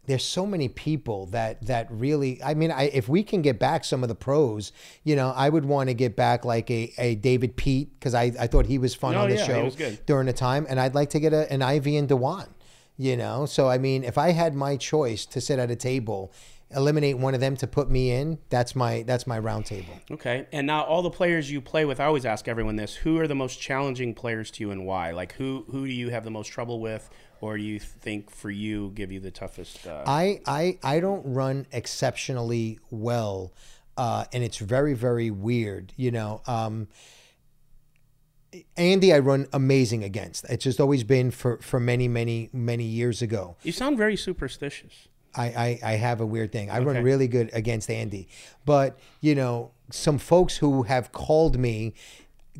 there's so many people that that really i mean I, if we can get back some of the pros you know i would want to get back like a, a david peat because I, I thought he was fun
Oh,
on the
yeah,
show during the time and i'd like to get a, an ivey and dwan you know so i mean if i had my choice to sit at a table eliminate one of them to put me in that's my that's my round table
Okay. And now all the players you play with, I always ask everyone this: Who are the most challenging players to you, and why? Like who who do you have the most trouble with, or do you think for you give you the toughest? Uh,
I I I don't run exceptionally well, uh, and it's very very weird. You know, um, Andy, I run amazing against. It's just always been for for many many many years ago.
you sound very superstitious.
I, I, I have a weird thing. I run really good against Andy. But, you know, some folks who have called me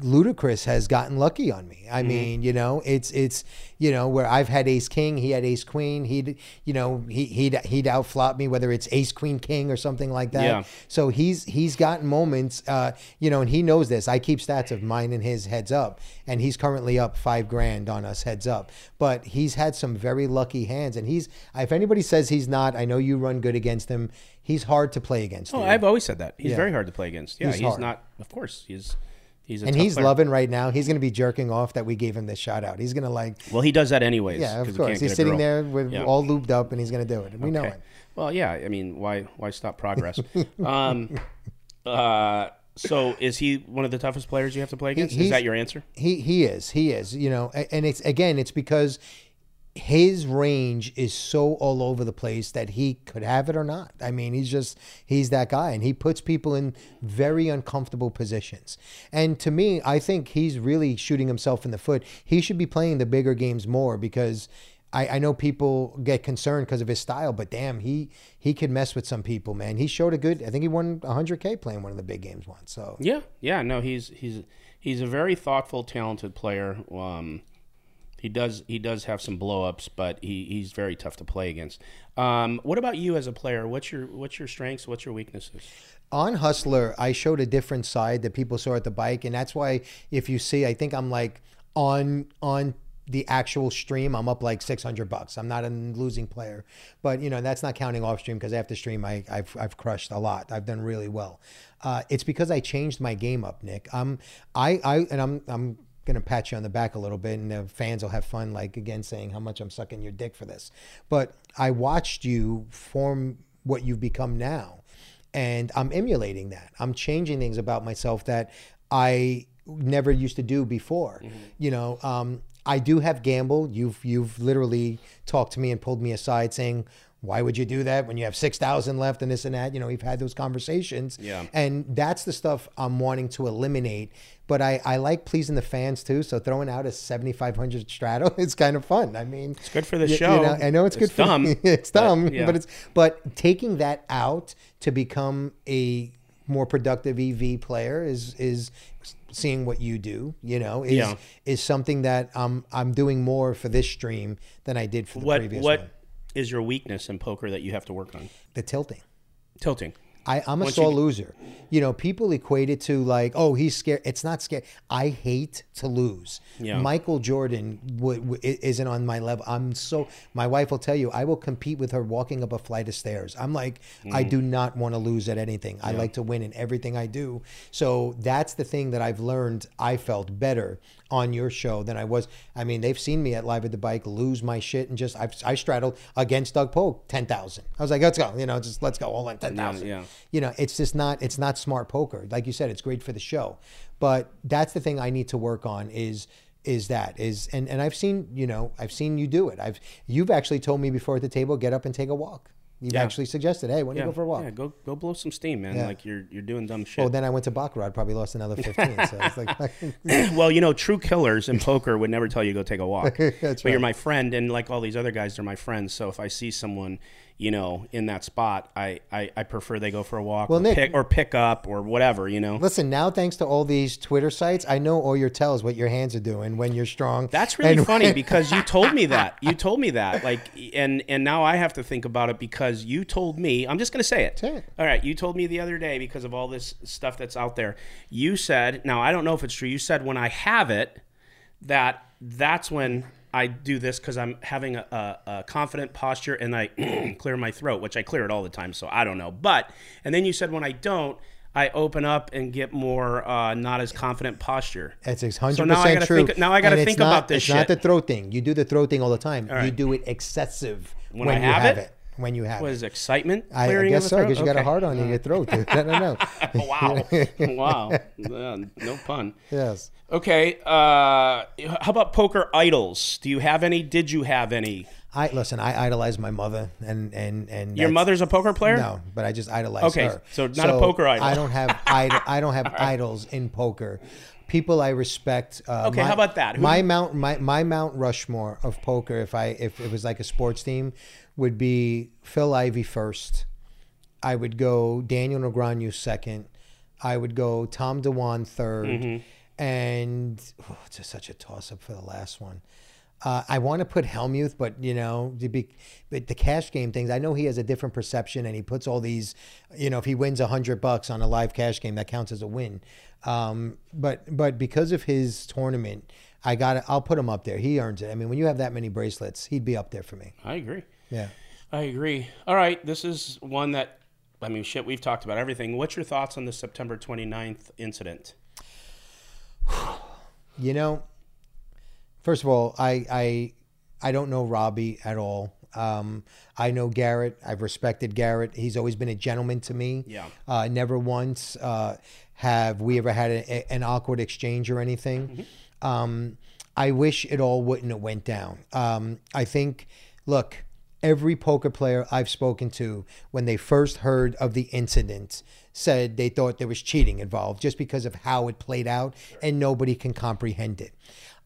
Ludacris has gotten lucky on me.
Mm-hmm.
I mean, you know, it's it's you know where I've had Ace King, he had Ace Queen. He'd you know he he'd he'd outflop me whether it's Ace Queen King or something like that.
Yeah.
So he's he's gotten moments, uh, you know, and he knows this. I keep stats of mine and his heads up, and he's currently up five grand on us heads up. But he's had some very lucky hands, and he's if anybody says he's not, I know you run good against him. He's hard to play against.
Oh,
dude.
I've always said that. He's
Yeah.
very hard to play against. Yeah,
He's
he's, not. Of course, he's he's
and he's
player.
loving right now. He's going to be jerking off that we gave him this shout out. He's going to like,
Well, he does that anyways.
Yeah, of course. He's sitting
girl.
there with
Yeah.
all looped up, and he's going to do it. We know it.
Well, yeah. I mean, why why stop progress? um, uh, so is he one of the toughest players you have to play against?
he's-
is that your answer?
He he is. He is. You know, and it's again, it's because his range is so all over the place that he could have it or not. I mean, he's just he's that guy and he puts people in very uncomfortable positions. And to me, I think he's really shooting himself in the foot. He should be playing the bigger games more because I, I know people get concerned because of his style, but damn, he he could mess with some people, man. He showed a good. I think he won 100k playing one of the big games once. So
Yeah, yeah, no, he's he's he's a very thoughtful, talented player. Um, he does he does have some blowups, but he, he's very tough to play against. Um, what about you as a player? What's your what's your strengths? What's your weaknesses?
on Hustler, I showed a different side that people saw at the bike, and that's why if you see, I think I'm like on on the actual stream, I'm up like 600 bucks. I'm not a losing player, but you know that's not counting off stream because after stream I, I've I've crushed a lot. I've done really well. Uh, it's because I changed my game up, Nick. I'm I I and I'm I'm gonna pat you on the back a little bit, and the fans will have fun, like again saying how much I'm sucking your dick for this. But I watched you form what you've become now, and I'm emulating that. I'm changing things about myself that I never used to do before. You know, um, I do have gamble. You've you've literally talked to me and pulled me aside saying. Why would you do that when you have six thousand left and this and that? You know, we've had those conversations,
Yeah.
and that's the stuff I'm wanting to eliminate. But I, I like pleasing the fans too. So throwing out a 7,500 straddle, it's kind of fun. I mean,
It's good for the
you
show.
know, I know it's, good
It's
for
dumb,
it's
but,
dumb,
yeah.
but it's but taking that out to become a more productive EV player is is seeing what you do. You know, is
Yeah.
is something that I'm I'm doing more for this stream than I did for the
What
previous
what
one.
is your weakness in poker that you have to work on?
The tilting.
Tilting.
I, I'm a
Once
sore
you-
loser. You know, people equate it to like, oh, he's scared. It's not scared. I hate to lose.
Yeah.
Michael Jordan w- w- isn't on my level. I'm so. My wife will tell you, I will compete with her walking up a flight of stairs. I'm like, I
Mm.
do not want to lose at anything. I like to win in everything I do. So that's the thing that I've learned. I felt better on your show than I was. I mean, they've seen me at Live at the Bike lose my shit and just I've, I straddled against Doug Polk ten thousand. I was like, let's go. You know, just let's go all in ten thousand
yeah.
you know it's just not it's not smart poker like you said it's great for the show but that's the thing i need to work on is is that is and and i've seen you know i've seen you do it i've you've actually told me before at the table get up and take a walk you've
Yeah.
actually suggested hey when
Yeah,
you go for a walk
yeah, go go blow some steam, man.
Yeah.
Like you're you're doing dumb oh, shit.
oh then i went to baccarat probably lost another 15 so it's like
well, you know, true killers in poker would never tell you to go take a walk. But you're my friend, and like all these other guys, they're my friends. So if I see someone, you know, in that spot, I I, I prefer they go for a walk,
Well,
or,
Nick-
pick, or pick up, or whatever. You know,
listen now thanks to all these twitter sites i know all your tells what your hands are doing when you're strong
That's really
And-
funny because you told me that. You told me that. Like and and now I have to think about it because you told me. I'm just going to say it.
Say it.
All right, you told me the other day because of all this stuff that's out there. You said, now I don't know if it's true. You said when I have it that that's when I do this because I'm having a, a, a confident posture and I clear my throat, which I clear it all the time. So I don't know. But and then you said when I don't, I open up and get more uh, not as confident posture.
That's hundred
So now I
percent
gotta
true.
think- now I gotta think
not-
about this
It's
shit.
not the throat thing. You do the throat thing all the time. You do it excessive
When
when,
I
you
have
have
it?
it. When you have
What
it.
is it, excitement?
I, I guess so because you got a heart on in your throat. I don't know.
Wow, wow, no pun.
yes.
Okay, uh, how about poker idols? Do you have any? Did you have any?
I listen. I idolize my mother, and and and
Your mother's a poker player.
No, but I just idolize her.
Okay,
her.
so not a poker idol.
I don't have idol, I don't have idols in poker. People I respect. Uh,
Okay,
my-
how about that? Who-
my Mount my my Mount Rushmore of poker. If I if it was like a sports team, would be Phil Ivey first. I would go Daniel Negreanu second. I would go Tom Dwan 3rd
Mm-hmm.
and oh, it's just such a toss up for the last one. Uh, I want to put Helmuth, but you know, to be, but the cash game things. I know he has a different perception, and he puts all these. You know, if he wins a hundred bucks on a live cash game, that counts as a win. Um, but but because of his tournament, I got. I'll put him up there. He earns it. I mean, when you have that many bracelets, he'd be up there for me.
I agree.
Yeah.
I agree. All right, this is one that I mean, shit. We've talked about everything. What's your thoughts on the September 29th incident?
You know, first of all, I I I don't know Robbie at all. Um, I know Garrett. I've respected Garrett. He's always been a gentleman to me.
Yeah.
Uh, never once uh, have we ever had a, a- an awkward exchange or anything. Um, I wish it all wouldn't have went down. Um, I think, look, every poker player I've spoken to, when they first heard of the incident, said they thought there was cheating involved just because of how it played out, and nobody can comprehend it.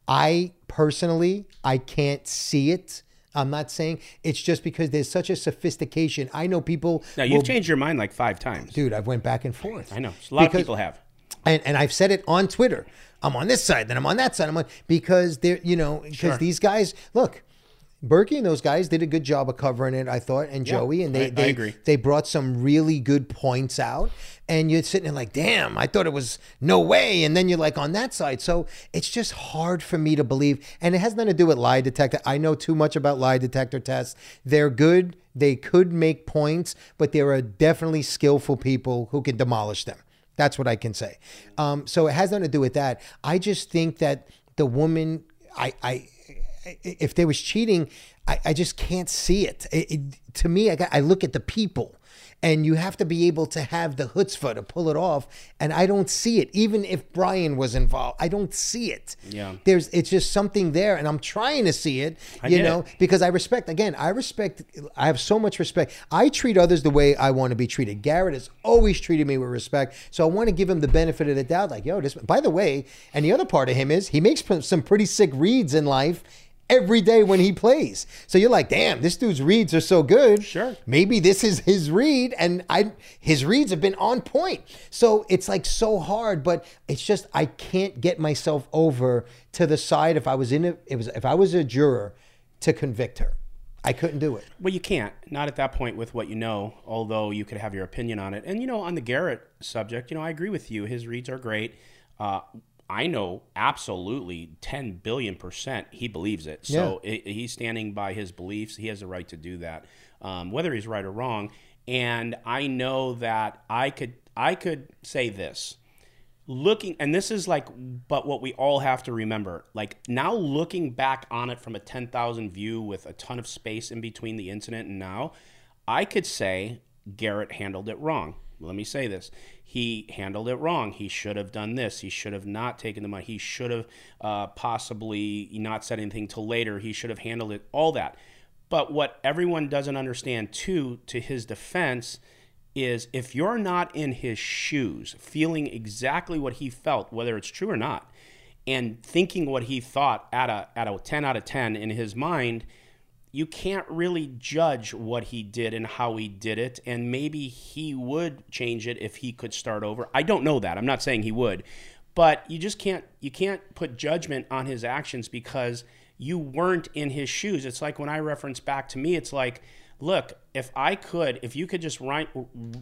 I personally, I can't see it. I'm not saying it's just because there's such a sophistication. I know people.
Now you've changed your mind like five times.
dude. I've went back and forth.
I know a lot
Because-
of people have.
and and I've said it on Twitter. I'm on this side, then I'm on that side. I'm on because they're you know because these guys look. Berkey and those guys did a good job of covering it, I thought, and Joey, and they
I- I
they
agree.
they brought some really good points out. And you're sitting there like, damn, I thought it was no way. And then you're like on that side. So it's just hard for me to believe. And it has nothing to do with lie detector. I know too much about lie detector tests. They're good. They could make points, but there are definitely skillful people who can demolish them. That's what I can say. Um, so it has nothing to do with that. I just think that the woman, I, I, if there was cheating, I, I just can't see it. It- it- to me, I, got, I look at the people, and you have to be able to have the chutzpah to pull it off. And I don't see it. Even if Brian was involved, I don't see it.
Yeah.
there's it's just something there, and I'm trying to see it. you know,
it.
because I respect. Again, I respect. I have so much respect. I treat others the way I want to be treated. Garrett has always treated me with respect, so I want to give him the benefit of the doubt. Like, yo, this. By the way, and the other part of him is he makes some pretty sick reads in life. Every day when he plays, so you're like, "Damn, this dude's reads are so good."
Sure.
maybe this is his read, and I his reads have been on point. So it's like so hard, but it's just I can't get myself over to the side. If I was in a, it was if I was a juror to convict her, I couldn't do it.
Well, you can't. Not at that point with what you know, although you could have your opinion on it. And, you know, on the Garrett subject, you know, I agree with you. His reads are great. Uh, I know absolutely 10 billion percent he believes it. So i he's standing by his beliefs. He has the right to do that, um, whether he's right or wrong. And I know that I could I could say this looking and this is like but what we all have to remember like now looking back on it from a 10,000 view with a ton of space in between the incident and now I could say Garrett handled it wrong let me say this he handled it wrong. He should have done this. He should have not taken the money. He should have uh, possibly not said anything till later. He should have handled it all that. But what everyone doesn't understand too to his defense is if you're not in his shoes, feeling exactly what he felt, whether it's true or not, and thinking what he thought at a at a 10 out of 10 in his mind, you can't really judge what he did and how he did it and maybe he would change it if he could start over. I don't know that. I'm not saying he would. But you just can't you can't put judgment on his actions because you weren't in his shoes. It's like when I reference back to me, it's like look, if I could, if you could just ri-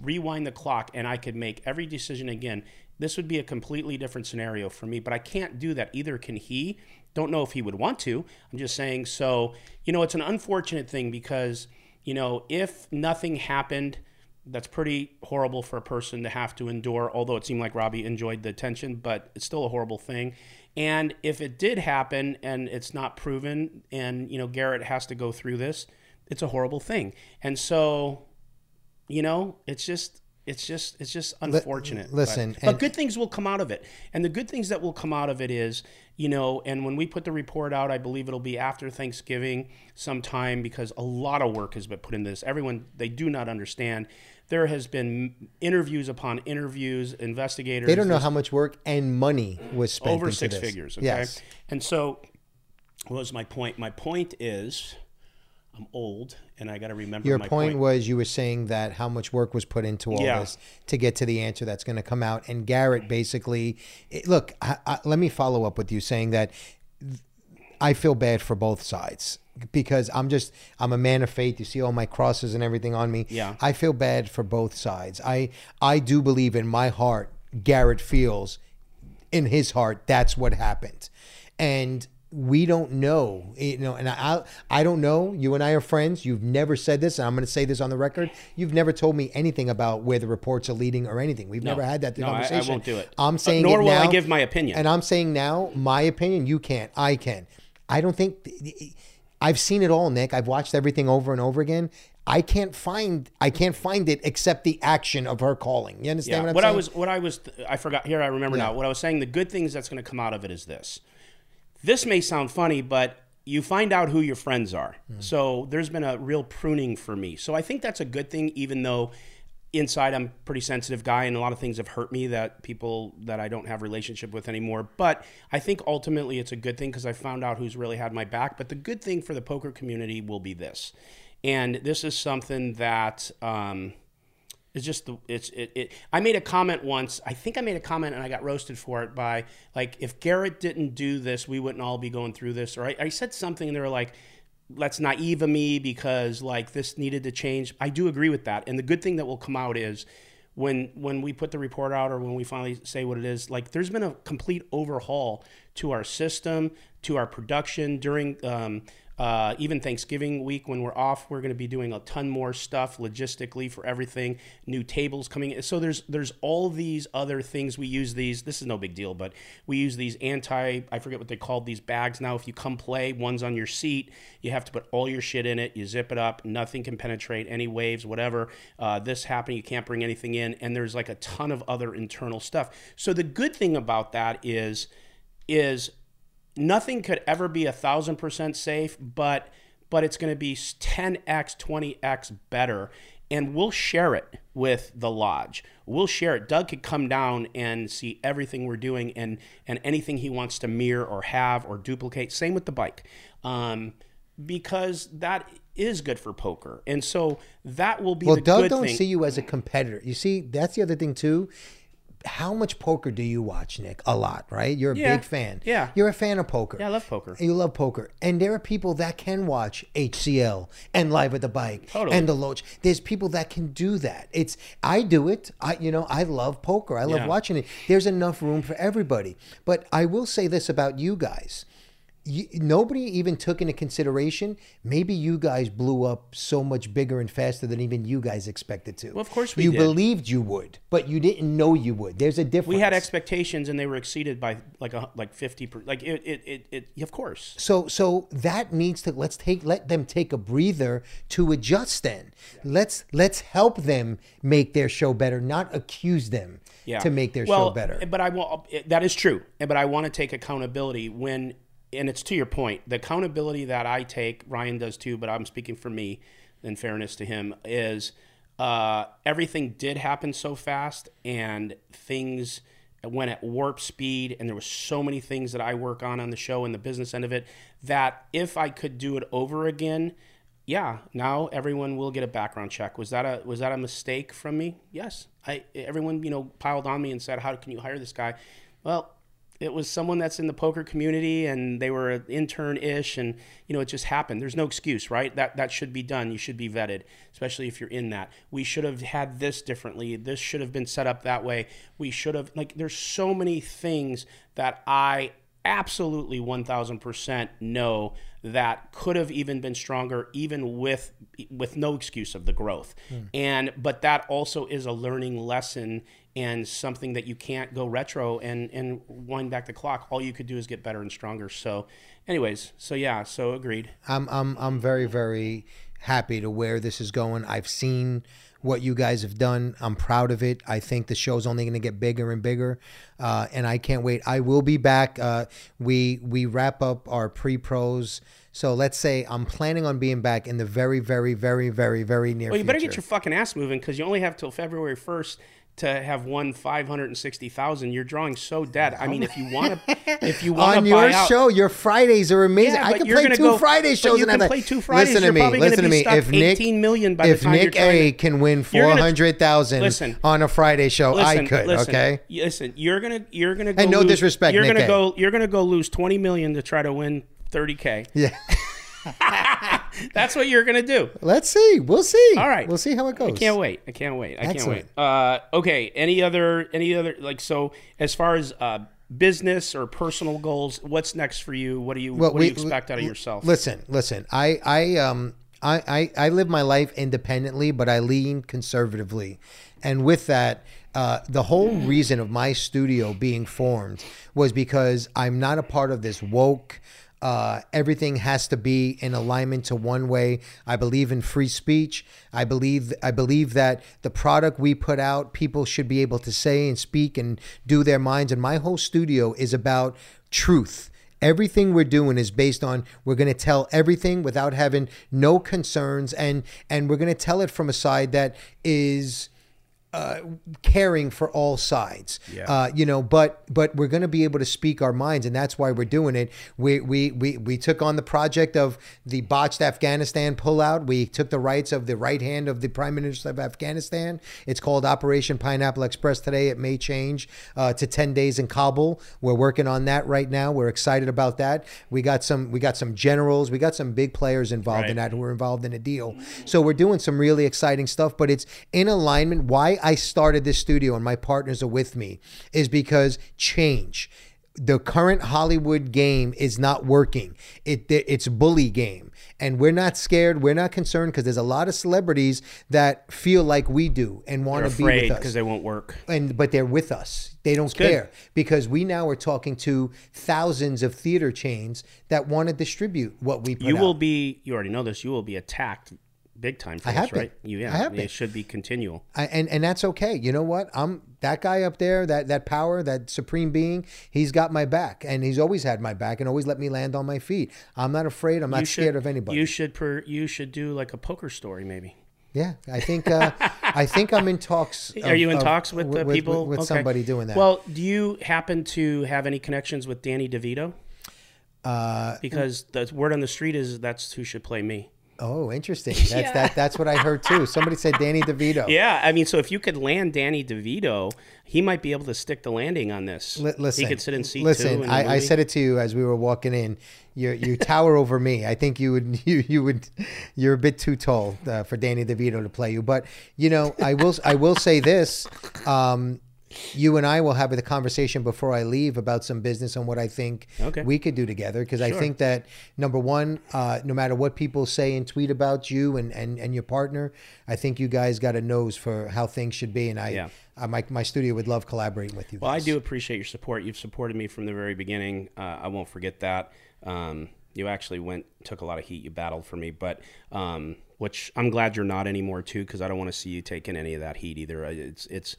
rewind the clock and I could make every decision again, this would be a completely different scenario for me. But I can't do that. Either can he. Don't know if he would want to. I'm just saying. So, you know, it's an unfortunate thing because, you know, if nothing happened, that's pretty horrible for a person to have to endure. Although it seemed like Robbie enjoyed the attention, but it's still a horrible thing. And if it did happen and it's not proven, and, you know, Garrett has to go through this, it's a horrible thing. And so, you know, it's just it's just it's just unfortunate. But-
listen,
but,
and-
good things will come out of it. And the good things that will come out of it is, you know, and when we put the report out, I believe it'll be after Thanksgiving sometime because a lot of work has been put into this. Everyone they do not understand. There has been interviews upon interviews, investigators.
They don't know how much work and money was spent
over six
this.
figures. Okay.
Yes.
And so, what was my point? My point is, I'm old, and I got to remember.
Your
my
point, was you were saying that how much work was put into all
Yeah.
this to get to the answer that's going to come out. And Garrett basically, it- look, I, I, let me follow up with you saying that I feel bad for both sides because I'm just I'm a man of faith. You see all my crosses and everything on me.
Yeah.
I feel bad for both sides. I I do believe in my heart Garrett feels in his heart that's what happened. And we don't know, you know, and I, I don't know. You and I are friends. You've never said this, and I'm going to say this on the record. You've never told me anything about where the reports are leading or anything. We've never had that
No, I- I
conversation.
won't do it.
I'm saying,
Uh,
saying
nor
it
will I
now,
give my opinion.
And I'm saying now, my opinion. You can't. I can. I don't think. I've seen it all, Nick. I've watched everything over and over again. I can't find. I can't find it except the action of her calling. You understand
Yeah.
what I'm
What
saying?
I was, what I was, I forgot. Here, I remember now. What I was saying. The good things that's going to come out of it is this. This may sound funny, but you find out who your friends are.
Hmm.
So there's been a real pruning for me. So I think that's a good thing, even though. inside I'm a pretty sensitive guy and a lot of things have hurt me that people that I don't have relationship with anymore. But I think ultimately it's a good thing because I found out who's really had my back. But the good thing for the poker community will be this. And this is something that um, is just the it's it, it I made a comment once. I think I made a comment and I got roasted for it by like if Garrett didn't do this, we wouldn't all be going through this. Or I, I said something and they were like that's naive of me because like this needed to change. I do agree with that. And the good thing that will come out is when when we put the report out or when we finally say what it is, like there's been a complete overhaul to our system, to our production during um, uh, even Thanksgiving week when we're off, we're going to be doing a ton more stuff logistically for everything. New tables coming. in. So there's there's all these other things we use these. This is no big deal, but we use these anti. I forget what they called these bags now. If you come play, one's on your seat. You have to put all your shit in it. You zip it up. Nothing can penetrate any waves, whatever. Uh, this happening, you can't bring anything in, and there's like a ton of other internal stuff. So the good thing about that is is nothing could ever be a thousand percent safe, but but it's going to be 10x, 20x better. And we'll share it with the lodge. We'll share it. Doug could come down and see everything we're doing and and anything he wants to mirror or have or duplicate. Same with the bike, um, because that is good for poker. And so that will be
Well, Doug don't
thing.
see you as a competitor. You see, that's the other thing too. How much poker do you watch, Nick? A lot, right? You're a
Yeah.
big fan.
Yeah.
You're a fan of poker.
yeah, I love poker.
You love poker. And there are people that can watch HCL and Live at the Bike
Totally.
and the Lodge. There's people that can do that. It's I do it. I you know, I love poker. I love
Yeah.
watching it. There's enough room for everybody. But I will say this about you guys. You, nobody even took into consideration maybe you guys blew up so much bigger and faster than even you guys expected to.
Well, of course we
you
did.
believed you would, but you didn't know you would. There's a difference.
we had expectations and they were exceeded by like a like 50 per, like it, it, it, it of course
So so that needs to let's take let them take a breather to adjust then. Let's let's help them make their show better, not accuse them
yeah.
to make their
well,
show better.
But I want that is true, but I want to take accountability when, and it's to your point, the accountability that I take, Ryan does too, but I'm speaking for me. In fairness to him, is uh, everything did happen so fast, and things went at warp speed, and there was so many things that I work on on the show and the business end of it that if I could do it over again. yeah, now everyone will get a background check. Was that a was that a mistake from me? Yes. I everyone, you know, piled on me and said, "How can you hire this guy?" Well, it was someone that's in the poker community and they were an intern-ish and you know it just happened. There's no excuse right? That that should be done. You should be vetted especially if you're in that. We should have had this differently. This should have been set up that way. We should have like there's so many things that i absolutely 1000% know that could have even been stronger even with with no excuse of the growth. Hmm. And but that also is a learning lesson and something that you can't go retro and and wind back the clock all you could do is get better and stronger so anyways so yeah so agreed
I'm I'm I'm very very happy to where this is going. I've seen what you guys have done. I'm proud of it. I think the show's only going to get bigger and bigger, uh, and I can't wait. I will be back. Uh, we we wrap up our pre pros. So let's say I'm planning on being back in the very very very very very near.
well you better get your fucking ass moving because you only have till february 1st to have won 560000 you're drawing so dead i mean if you want to if you want
on
to
your
out,
show. Your Fridays are amazing.
Yeah,
I can play two
go-
Friday shows
you
and
can play two Fridays,
Listen to me. Listen to me. If Nick
18 million by the
if Nick A
to-
can win
You're
four
gonna-
hundred thousand
Listen.
on a Friday show, I could.
listen,
okay.
Listen, you're gonna you're gonna go
And no
lose,
disrespect,
You're gonna
A.
go you're gonna go lose twenty million to try to win thirty k.
Yeah.
That's what you're gonna do.
Let's see. We'll see.
All right.
We'll see how it goes.
I can't wait. I can't wait. I can't wait. Uh, okay. Any other any other like so as far as uh, business or personal goals, what's next for you? What do you what do you expect out of yourself?
Listen, listen. I, I, um, I, I, I live my life independently, but I lean conservatively, and with that, uh, the whole reason of my studio being formed was because I'm not a part of this woke. Uh, everything has to be in alignment to one way. I believe in free speech. I believe I believe that the product we put out, people should be able to say and speak and do their minds. And my whole studio is about truth. Everything we're doing is based on we're going to tell everything without having no concerns, and and we're going to tell it from a side that is uh, caring for all sides.
Yeah.
Uh, you know, but but we're going to be able to speak our minds, and that's why we're doing it. We we we we took on the project of the botched Afghanistan pullout. We took the rights of the right hand of the Prime Minister of Afghanistan. It's called Operation Pineapple Express today. It may change uh, to ten days in Kabul. We're working on that right now. We're excited about that. We got some we got some generals. We got some big players involved in that who are involved in a deal. So we're doing some really exciting stuff, but it's in alignment. Why I started this studio and my partners are with me is because change. The current Hollywood game is not working. It it's bully game, and we're not scared. We're not concerned because there's a lot of celebrities that feel like we do and want to be with us
because they won't work.
and but they're with us. They don't
good.
care because we now are talking to thousands of theater chains that want to distribute what we put
You
out.
will be. You already know this. You will be attacked big time for
I
this,
have been.
right? You, yeah,
I have been.
It should be continual.
I, and and that's okay. You know what? I'm that guy up there, that that power, that supreme being. He's got my back, and he's always had my back, and always let me land on my feet. I'm not afraid. I'm not
you
scared
should,
of anybody.
You should. Per, you should do like a poker story, maybe.
yeah, I think uh, I think I'm in talks.
Are you in
of-
talks with the people?
with,
Okay.
somebody doing that?
Well, do you happen to have any connections with Danny DeVito?
uh,
Because the word on the street is that's who should play me.
Oh, interesting. That's that. That's what I heard too. Somebody said Danny DeVito.
Yeah, I mean, so if you could land Danny DeVito, he might be able to stick the landing on this.
Li- listen,
he could sit in seat
listen.
two.
I, I said it to you as we were walking in. You you tower over me. I think you would you you would you're a bit too tall uh, for Danny DeVito to play you. But you know, I will I will say this. Um, you and I will have a conversation before I leave about some business and what I think
Okay.
we could do together. Because I think that number one, uh, no matter what people say and tweet about you and, and, and your partner, I think you guys got a nose for how things should be. And I,
Yeah.
uh, my, my studio would love collaborating with you.
Well, I do appreciate your support. You've supported me from the very beginning. Uh, I won't forget that. Um, you actually went took a lot of heat. You battled for me, but um, which I'm glad you're not anymore too, because I don't want to see you taking any of that heat either. It's it's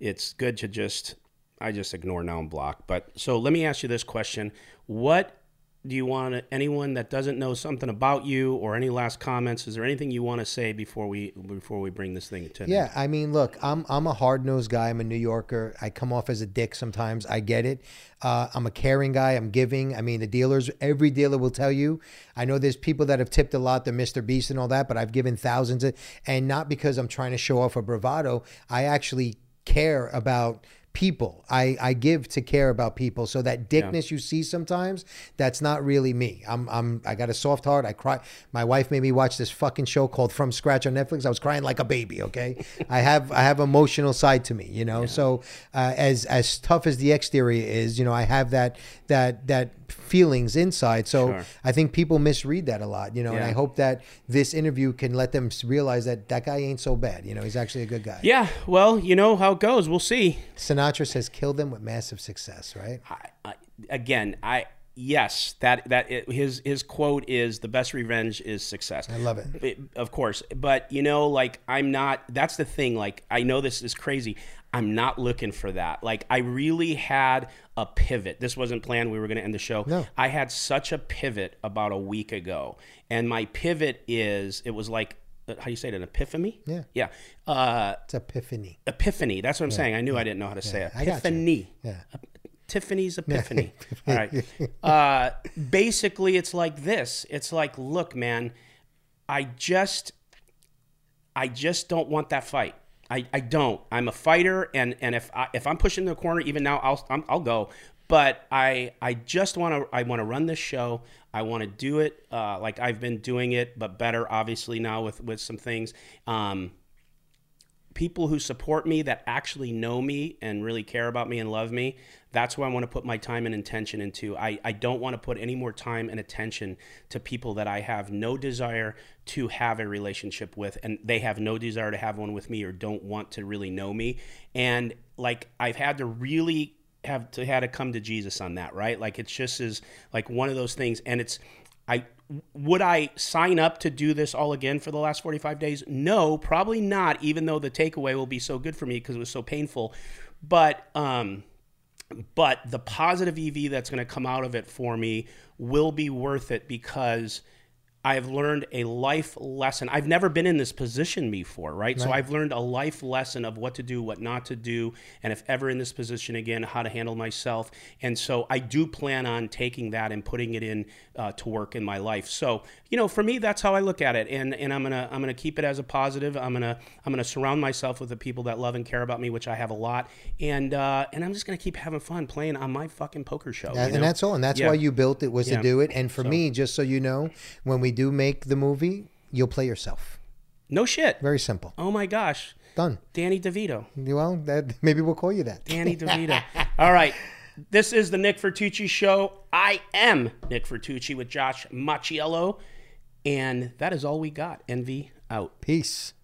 it's good to just I just ignore now and block. But so let me ask you this question: What do you want anyone that doesn't know something about you or any last comments? Is there anything you want to say before we before we bring this thing to an end?
Yeah, I mean, look, I'm I'm a hard nosed guy. I'm a New Yorker. I come off as a dick sometimes. I get it. Uh, I'm a caring guy. I'm giving. I mean, the dealers, every dealer will tell you. I know there's people that have tipped a lot, the Mr. Beast and all that, but I've given thousands, of, and not because I'm trying to show off a bravado. I actually care about people. I, I give to care about people. So that dickness you see sometimes, that's not really me. I'm I'm I got a soft heart. I cry. My wife made me watch this fucking show called From Scratch on Netflix. I was crying like a baby. Okay, I have I have emotional side to me. You know. So uh, as as tough as the exterior is, you know, I have that that that feelings inside. So
Sure.
I think people misread that a lot. You know, and I hope that this interview can let them realize that that guy ain't so bad. You know, he's actually a good guy.
Yeah, well, you know how it goes. We'll see.
Sinatra says, "Kill them with massive success." Right?
I, I, again, I yes, that that it, his his quote is the best revenge is success. I
love it.
Of course, but you know, like I'm not. That's the thing. Like I know this is crazy. I'm not looking for that. Like I really had a pivot. This wasn't planned. We were going to end the show.
No.
I had such a pivot about a week ago, and my pivot is it was like uh, how do you say it an epiphany?
Yeah.
Yeah. Uh,
It's epiphany.
epiphany. That's what I'm saying. I knew I didn't know how to say it. Epiphany.
Yeah.
Tiffany's Epiphany. All right. Uh, basically, it's like this. It's like, look, man, I just, I just don't want that fight. I, I don't. I'm a fighter, and and if I, if I'm pushing the corner, even now, I'll I'm, I'll go. But I I just want to I want to run this show. I want to do it uh, like I've been doing it, but better, obviously now with with some things. Um, people who support me that actually know me and really care about me and love me that's where i want to put my time and intention into. I, I don't want to put any more time and attention to people that i have no desire to have a relationship with and they have no desire to have one with me or don't want to really know me. And like i've had to really have to had to come to jesus on that right? Like it's just is like one of those things and it's I would I sign up to do this all again for the last 45 days? No, probably not, even though the takeaway will be so good for me because it was so painful. But um but the positive EV that's going to come out of it for me will be worth it because I have learned a life lesson. I've never been in this position before, right? So I've learned a life lesson of what to do, what not to do, and if ever in this position again, how to handle myself. And so I do plan on taking that and putting it in uh, to work in my life. So you know, for me, that's how I look at it, and and I'm gonna I'm gonna keep it as a positive. I'm gonna I'm gonna surround myself with the people that love and care about me, which I have a lot, and uh, and I'm just gonna keep having fun playing on my fucking poker show. you
and
know?
that's all. And that's
Yeah.
why you built it was
Yeah.
to do it. And for me, just so you know, when we do make the movie, you'll play yourself.
no shit.
Very simple.
Oh my gosh,
Done.
Danny DeVito.
Well, that maybe we'll call you that.
Danny DeVito. All right. This is the Nick Vertucci Show. I am Nick Vertucci with Josh Macciello. And that is all we got. Envy out.
Peace.